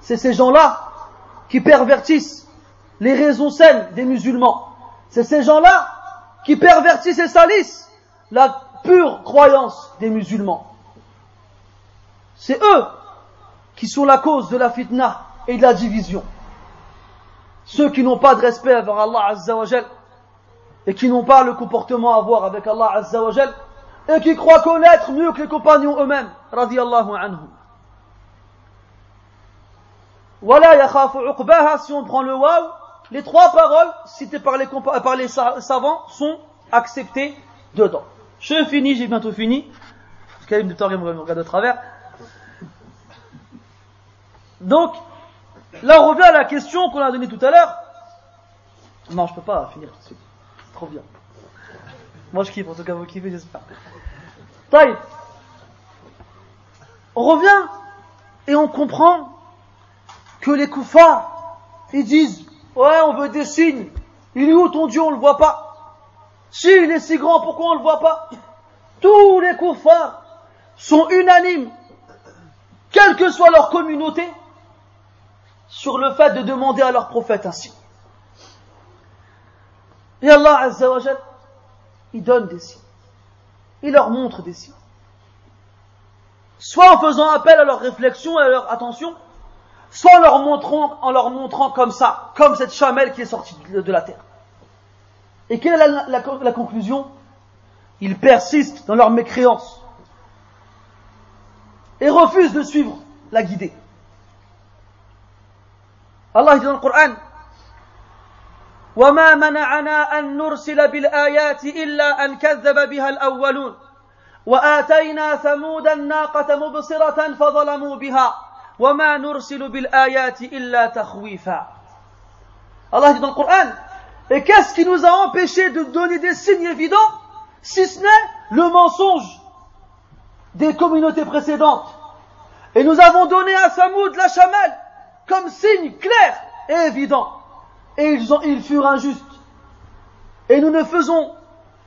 C'est ces gens-là qui pervertissent les raisons saines des musulmans. C'est ces gens-là qui pervertissent et salissent la pure croyance des musulmans. C'est eux qui sont la cause de la fitna et de la division. Ceux qui n'ont pas de respect envers Allah Azza wa et qui n'ont pas le comportement à voir avec Allah Azza wa et qui croient connaître mieux que les compagnons eux-mêmes, radiallahu anhum. Voilà, yakhafu si on prend le waw, les trois paroles citées par les, savants sont acceptées dedans. Je finis, j'ai bientôt fini. A une temps me regarde de travers. Donc, là on revient à la question qu'on a donnée tout à l'heure. Non, je peux pas finir tout de suite. Trop bien. Moi, je kiffe, en tout cas, vous kiffez, j'espère. Taïb. On revient et on comprend que les koufars, ils disent, ouais, on veut des signes. Il est où ton Dieu, on le voit pas. Si, il est si grand, pourquoi on le voit pas? Tous les koufars sont unanimes, quelle que soit leur communauté, sur le fait de demander à leur prophète ainsi. Et Allah Azza wa il donne des signes. Il leur montre des signes. Soit en faisant appel à leur réflexion et à leur attention, soit en leur montrant, en leur montrant comme ça, comme cette chamelle qui est sortie de la terre. Et quelle est la, la conclusion Ils persistent dans leur mécréance et refusent de suivre la guidée. Allah dit dans le Coran وما منعنا أن نرسل بالآيات إلا أن كذب بها الأولون وآتينا ثمود الناقة مبصرة فظلموا بها وما نرسل بالآيات إلا تخويفا Allah dit dans le Coran Et qu'est-ce qui nous a empêché de donner des signes évidents si ce n'est le mensonge des communautés précédentes Et nous avons donné à Samoud la chamelle comme signe clair et évident et ils, ont, ils furent injustes. Et nous ne faisons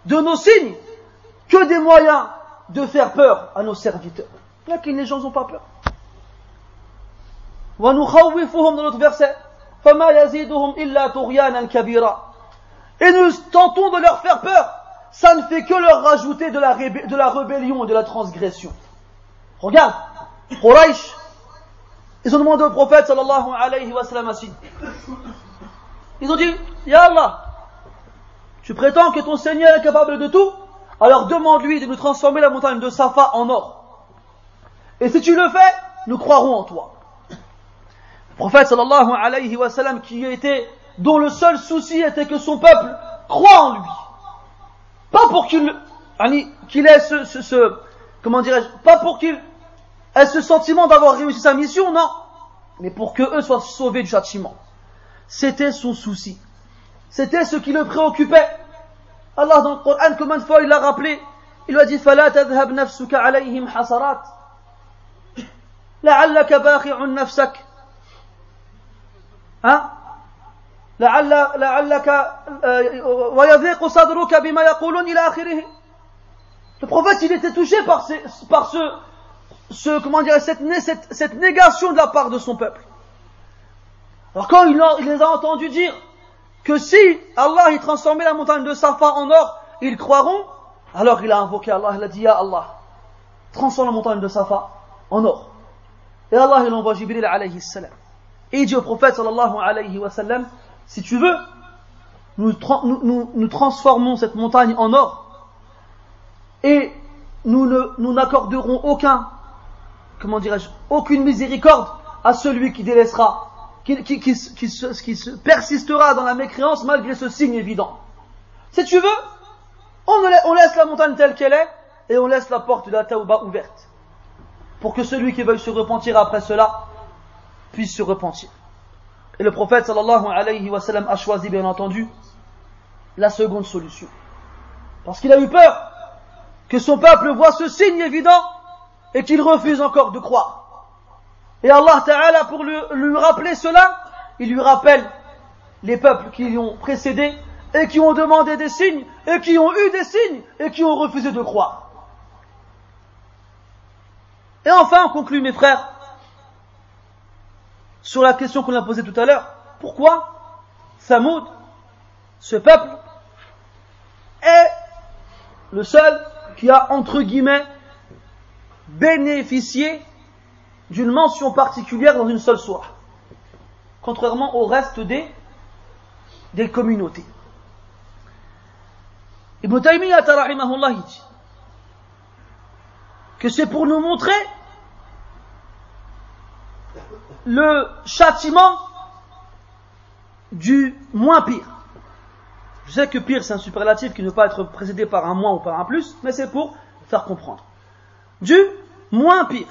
de nos signes que des moyens de faire peur à nos serviteurs. Là, les gens n'ont pas peur. dans notre verset. et nous tentons de leur faire peur. Ça ne fait que leur rajouter de la, de la rébellion et de la transgression. Regarde. Quraysh ils ont demandé au prophète sallallahu alayhi wa sallam ils ont dit, Ya Allah, tu prétends que ton Seigneur est capable de tout. Alors demande-lui de nous transformer la montagne de Safa en or. Et si tu le fais, nous croirons en toi Le prophète sallallahu alayhi wa sallam qui était, dont le seul souci était que son peuple croit en lui. Pas pour qu'il, qu'il ait ce, ce, ce comment dirais-je, pas pour qu'il ait ce sentiment d'avoir réussi sa mission, non. Mais pour que eux soient sauvés du châtiment. C'était son souci. C'était ce qui le préoccupait. Allah dans le Coran, combien de fois il l'a rappelé Il lui a dit فَلَا تَذْهَبْ نَفْسُكَ عَلَيْهِمْ حَسَرَاتٍ لعلك باخع نفسك Hein le prophète, il était touché par, ce, comment dire, cette, négation de la part de son peuple. Alors quand il, les a entendus dire que si Allah il transformait la montagne de Safa en or, ils croiront, alors il a invoqué Allah, il a dit, Ya Allah, transforme la montagne de Safa en or. Et Allah, il envoie Jibril alayhi salam. Et il dit au prophète sallallahu alayhi wa sallam, si tu veux, nous, nous, nous, transformons cette montagne en or et nous n'accorderons aucun, comment dirais-je, aucune miséricorde à celui qui délaissera qui, persistera dans la mécréance malgré ce signe évident. Si tu veux, on, on laisse la montagne telle qu'elle est et on laisse la porte de la taouba ouverte pour que celui qui veuille se repentir après cela puisse se repentir. Et le prophète sallallahu alayhi wa sallam a choisi bien entendu la seconde solution. Parce qu'il a eu peur que son peuple voit ce signe évident et qu'il refuse encore de croire. Et Allah Ta'ala, pour lui, rappeler cela, il lui rappelle les peuples qui lui ont précédé et qui ont demandé des signes et qui ont eu des signes et qui ont refusé de croire. Et enfin, on conclut, mes frères, sur la question qu'on a posée tout à l'heure. Pourquoi Samoud, ce peuple, est le seul qui a, entre guillemets, bénéficié d'une mention particulière dans une seule sourate, contrairement au reste des, des communautés. Ibn Taymiyyah que c'est pour nous montrer le châtiment du moins pire. Je sais que pire c'est un superlatif qui ne peut pas être précédé par un moins ou par un plus, mais c'est pour faire comprendre. Du moins pire.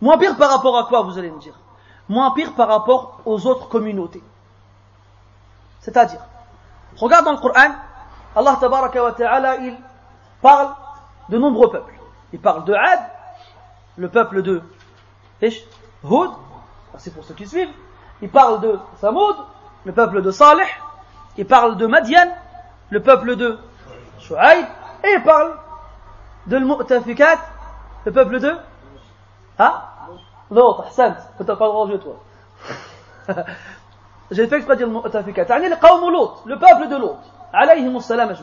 Moins pire par rapport à quoi, vous allez me dire? Moins pire par rapport aux autres communautés. C'est-à-dire, Regarde dans le Coran, Allah tabaraka wa ta'ala, il parle de nombreux peuples. Il parle de Ad, le peuple de Houd, c'est pour ceux qui suivent. Il parle de Samoud, le peuple de Salih. Il parle de Madian, le peuple de Shu'aib. Et il parle de Mu'tafikat, le peuple de Hein L'autre, Hassan, t'as pas le droit de toi. J'ai fait exprès de dire le Mu'tafikat. le peuple de l'autre. Alayhim salam.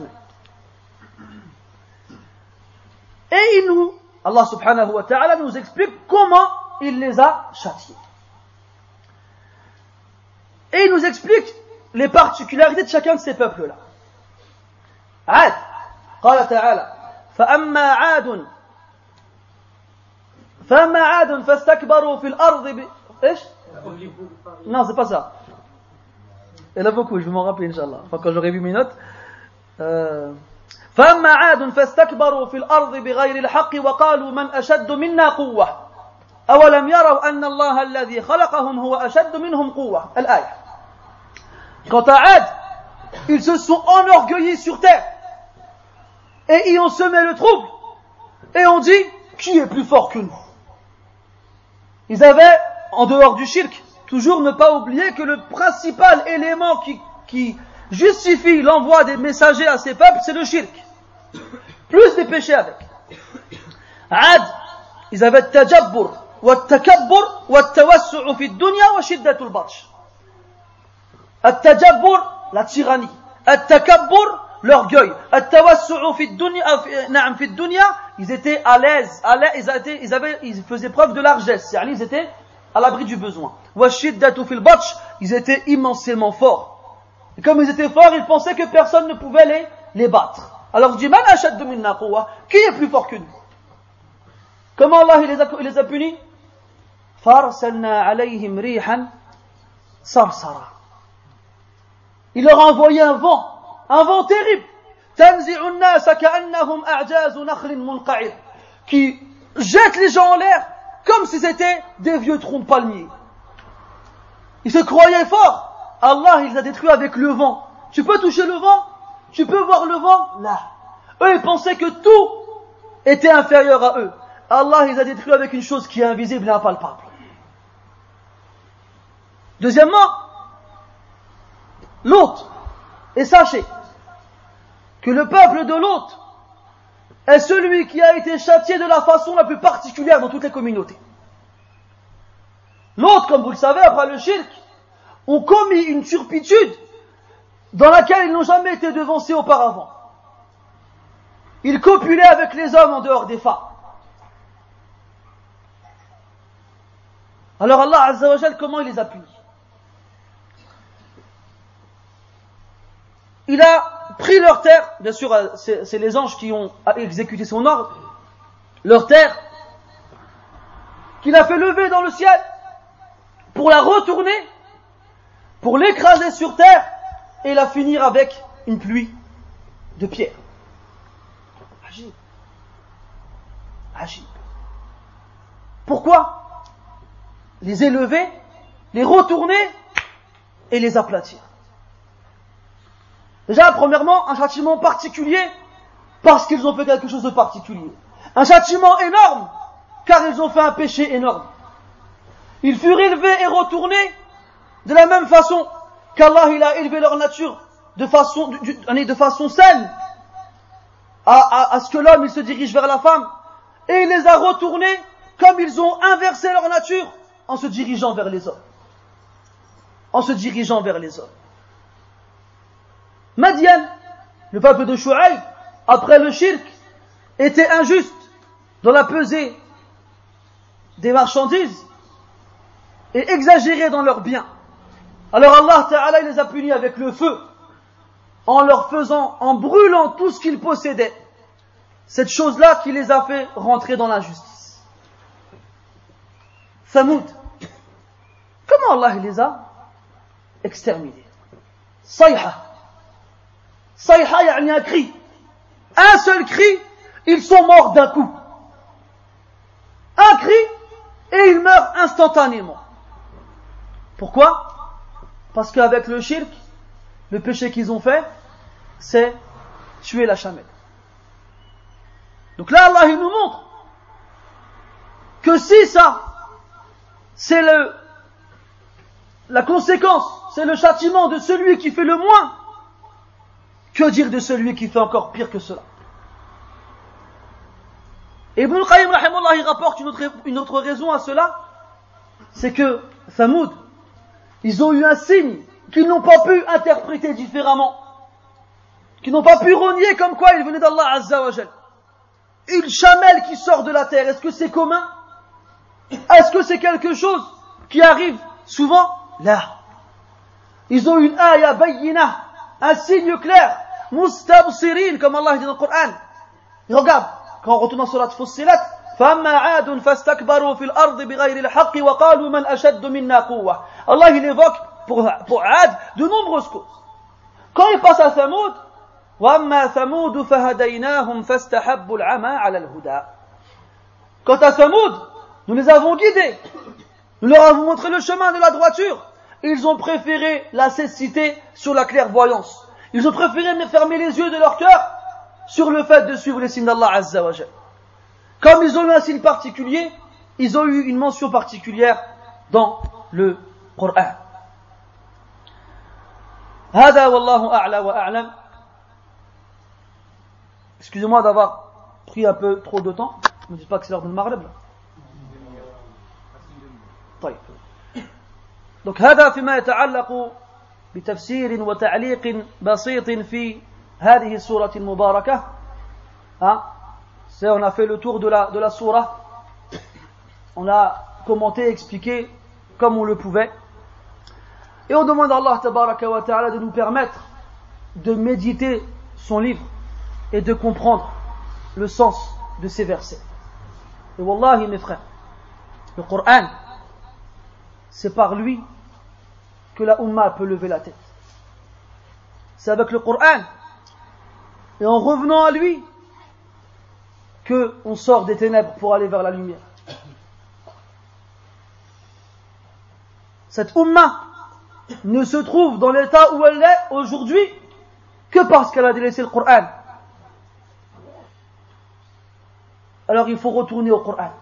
Et il nous, Allah subhanahu wa ta'ala nous explique comment il les a châtiés. Et il nous explique les particularités de chacun de ces peuples-là. عاد قال تعالى فأما عاد فأما عاد فاستكبروا في الأرض ب... إيش؟ لا سي با سا إلا بوكو جو مو إن شاء الله فكون جوغي في مينوت فأما عاد فاستكبروا في الأرض بغير الحق وقالوا من أشد منا قوة. أولم يروا أن الله الذي خلقهم هو أشد منهم قوة؟ الآية. Quant à Ad, ils se sont enorgueillis sur terre et y ont semé le trouble et ont dit qui est plus fort que nous? Ils avaient, en dehors du shirk, toujours ne pas oublier que le principal élément qui, justifie l'envoi des messagers à ces peuples, c'est le shirk. Plus des péchés avec. Ad, ils avaient tajabbur, wa takabbur, wa tawassu'u fi dunya wa shiddatul batsh. At-tajabbur, la tyrannie. At-takabbur, l'orgueil. At-tawassu'u na'am fi dunya, ils étaient à l'aise, à l'aise, ils, faisaient preuve de largesse, ils étaient à l'abri du besoin. Wa shiddatu fil ils étaient immensément forts. Comme ils étaient forts, ils pensaient que personne ne pouvait les, battre. Alors dis, man de minna Qui est plus fort que nous? Comment Allah il les a, il les a punis? Rihan sarsara. Il leur a envoyé un vent, un vent terrible, qui jette les gens en l'air comme si c'était des vieux troncs de palmiers. Ils se croyaient forts. Allah, il les a détruits avec le vent. Tu peux toucher le vent? Tu peux voir le vent? Là. Eux, ils pensaient que tout était inférieur à eux. Allah, il les a détruits avec une chose qui est invisible et impalpable. Deuxièmement, l'autre. Et sachez que le peuple de l'autre est celui qui a été châtié de la façon la plus particulière dans toutes les communautés. L'autre, comme vous le savez, après le shirk, ont commis une turpitude dans laquelle ils n'ont jamais été devancés auparavant. Ils copulaient avec les hommes en dehors des femmes. Alors Allah Azza comment il les a punis? Il a pris leur terre, bien sûr euh, c'est les anges qui ont exécuté son ordre, leur terre, qu'il a fait lever dans le ciel pour la retourner, pour l'écraser sur terre et la finir avec une pluie de pierres. Agib. Agib. Pourquoi? Les élever, les retourner et les aplatir. Déjà, premièrement, un châtiment particulier parce qu'ils ont fait quelque chose de particulier. Un châtiment énorme car ils ont fait un péché énorme. Ils furent élevés et retournés de la même façon qu'Allah il a élevé leur nature de façon, de, façon saine à, ce que l'homme il se dirige vers la femme et il les a retournés comme ils ont inversé leur nature en se dirigeant vers les hommes. En se dirigeant vers les hommes. Madian, le peuple de Shu'aib, après le shirk, était injuste dans la pesée des marchandises et exagéré dans leurs biens. Alors Allah Ta'ala les a punis avec le feu en leur faisant, en brûlant tout ce qu'ils possédaient. Cette chose-là qui les a fait rentrer dans l'injustice. Samoud. Comment Allah les a exterminés? Sayha. Sayha y a un cri. Un seul cri, ils sont morts d'un coup. Un cri, et ils meurent instantanément. Pourquoi? Parce qu'avec le shirk, le péché qu'ils ont fait, c'est tuer la chamelle. Donc là, Allah, il nous montre que si ça, c'est le, la conséquence, c'est le châtiment de celui qui fait le moins, que dire de celui qui fait encore pire que cela. Et Ibn Qayyim, il rapporte une autre, une autre raison à cela, c'est que Thamoud, ils ont eu un signe qu'ils n'ont pas pu interpréter différemment, qu'ils n'ont pas pu renier comme quoi il venait d'Allah Azza wa Une chamelle qui sort de la terre, est-ce que c'est commun? Est-ce que c'est quelque chose qui arrive souvent? Là. Ils ont une ayah bayyina, un signe clair, mustabsirin, comme Allah dit dans le Coran. Et regarde, quand on retourne dans surat Fussilat, فأما عاد فاستكبروا في الأرض بغير الحق وقالوا من أشد منا قوة. Allah il évoque pour, pour Ad de nombreuses causes. Quand il passe à Thamoud, وأما ثمود فهديناهم فاستحبوا العمى على الهدى. Quant à Thamoud, nous les avons guidés. Nous leur avons montré le chemin de la droiture. Ils ont préféré la cécité sur la clairvoyance. Ils ont préféré fermer les yeux de leur cœur sur le fait de suivre les signes d'Allah Azza wa Comme ils ont eu un signe particulier, ils ont eu une mention particulière dans le Coran. هذا والله أعلى وأعلم Excusez-moi d'avoir pris un peu trop de temps. Ne me dites pas que c'est l'heure de Maghreb. طيب. Donc هذا فيما يتعلق بتفسير وتعليق بسيط في هذه السورة المباركة. Hein? C'est, on a fait le tour de la, de la surah. On a commenté, expliqué comme on le pouvait. Et on demande à Allah tabaraka wa ta'ala de nous permettre de méditer son livre et de comprendre le sens de ces versets. Et wallahi mes frères, le Coran, c'est par lui que la Ummah peut lever la tête. C'est avec le Coran et en revenant à lui que on sort des ténèbres pour aller vers la lumière. Cette Ummah ne se trouve dans l'état où elle est aujourd'hui que parce qu'elle a délaissé le Coran. Alors il faut retourner au Coran.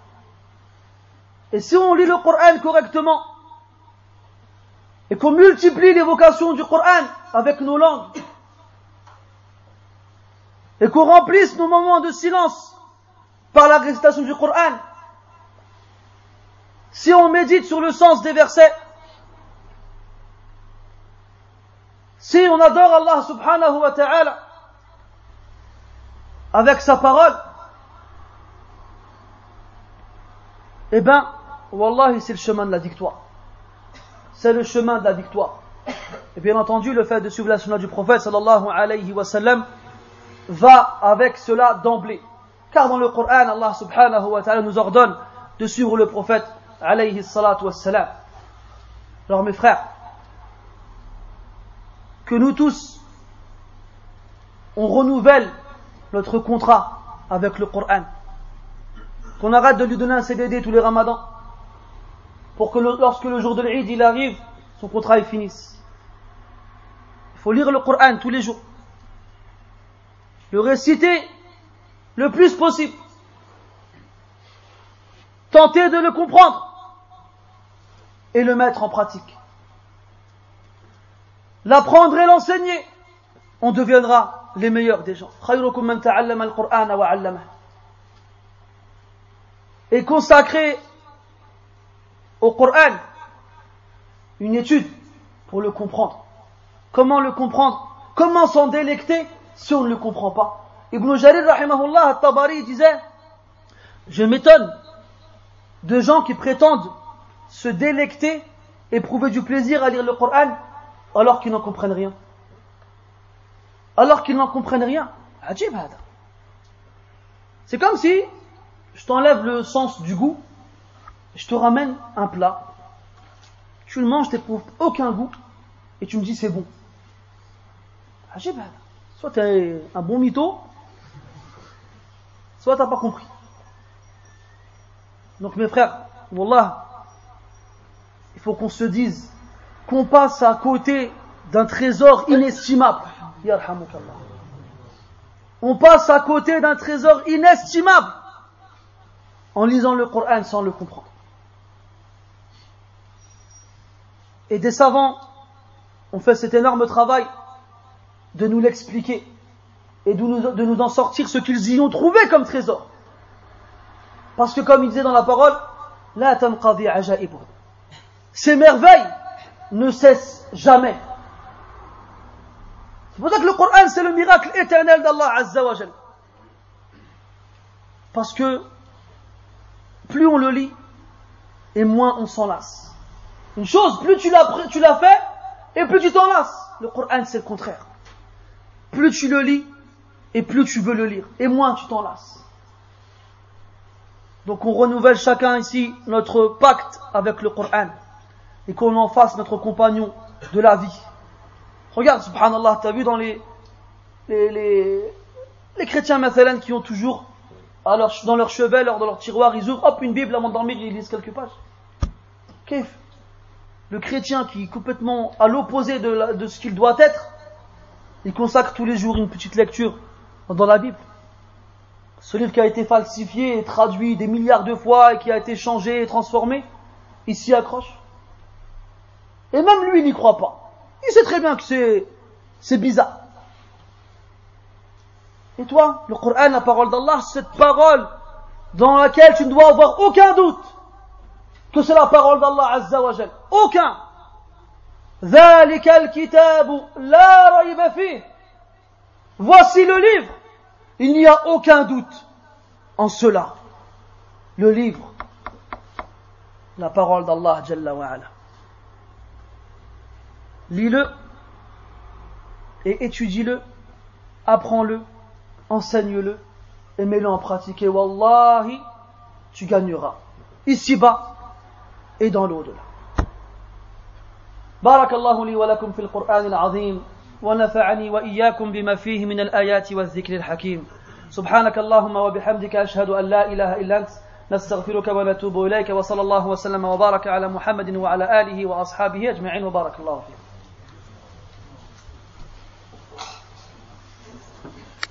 Et si on lit le Coran correctement, et qu'on multiplie l'évocation du Coran avec nos langues, et qu'on remplisse nos moments de silence par la récitation du Coran, si on médite sur le sens des versets, Si on adore Allah subhanahu wa ta'ala avec sa parole, eh ben, Wallahi, c'est le chemin de la victoire. C'est le chemin de la victoire. Et bien entendu, le fait de suivre la sunna du prophète sallallahu va avec cela d'emblée. Car dans le Coran, Allah subhanahu wa ta'ala nous ordonne de suivre le prophète salatu wa salam. Alors mes frères, que nous tous, on renouvelle notre contrat avec le Coran. Qu'on arrête de lui donner un CDD tous les ramadans. Pour que lorsque le jour de l'Eid il arrive, son contrat il finisse. Il faut lire le Coran tous les jours. Le réciter le plus possible. Tenter de le comprendre et le mettre en pratique l'apprendre et l'enseigner, on deviendra les meilleurs des gens. Et consacrer au Coran une étude pour le comprendre. Comment le comprendre? Comment s'en délecter si on ne le comprend pas? Ibn Jarir rahimahullah tabari disait Je m'étonne de gens qui prétendent se délecter, éprouver du plaisir à lire le Coran alors qu'ils n'en comprennent rien. Alors qu'ils n'en comprennent rien. C'est comme si je t'enlève le sens du goût, je te ramène un plat, tu le manges, tu n'éprouves aucun goût, et tu me dis c'est bon. Soit tu es un bon mytho, soit tu n'as pas compris. Donc mes frères, Wallah, il faut qu'on se dise qu'on passe à côté d'un trésor inestimable. On passe à côté d'un trésor inestimable en lisant le Coran sans le comprendre. Et des savants ont fait cet énorme travail de nous l'expliquer et de nous, en sortir ce qu'ils y ont trouvé comme trésor. Parce que comme il disait dans la parole. Ces merveilles ne cessent jamais. C'est pour ça que le Coran, c'est le miracle éternel d'Allah Azza. Parce que plus on le lit, et moins on s'en lasse. Une chose, plus tu l'as, fait, et plus tu t'en lasses. Le Coran, c'est le contraire. Plus tu le lis, et plus tu veux le lire, et moins tu t'en lasses. Donc on renouvelle chacun ici notre pacte avec le Coran, et qu'on en fasse notre compagnon de la vie. Regarde, subhanallah, tu as vu dans les, les, les, les chrétiens, mathalan, qui ont toujours, dans leur chevet, dans leur tiroir, ils ouvrent, hop, une Bible avant de dormir, ils lisent quelques pages. Kif Le chrétien qui est complètement à l'opposé de, ce qu'il doit être, il consacre tous les jours une petite lecture dans la Bible. Ce livre qui a été falsifié et traduit des milliards de fois et qui a été changé et transformé, il s'y accroche. Et même lui, il n'y croit pas. Il sait très bien que c'est, c'est bizarre. Et toi, le Coran, la parole d'Allah, cette parole dans laquelle tu ne dois avoir aucun doute que c'est la parole d'Allah Azza wa Jal. Aucun. ذلك الكتاب لا ريب فيه. Voici le livre. Il n'y a aucun doute en cela. Le livre, la parole d'Allah Jalla wa Ala. Lis-le et étudie-le, apprends-le, enseigne-le et mets-le en pratique. Et wallahi, tu gagneras ici-bas et dans l'au-delà. بارك الله لي ولكم في القرآن العظيم ونفعني وإياكم بما فيه من الآيات والذكر الحكيم سبحانك اللهم وبحمدك أشهد أن لا إله إلا أنت نستغفرك ونتوب إليك وصلى الله وسلم وبارك على محمد وعلى آله وأصحابه أجمعين وبارك الله فيكم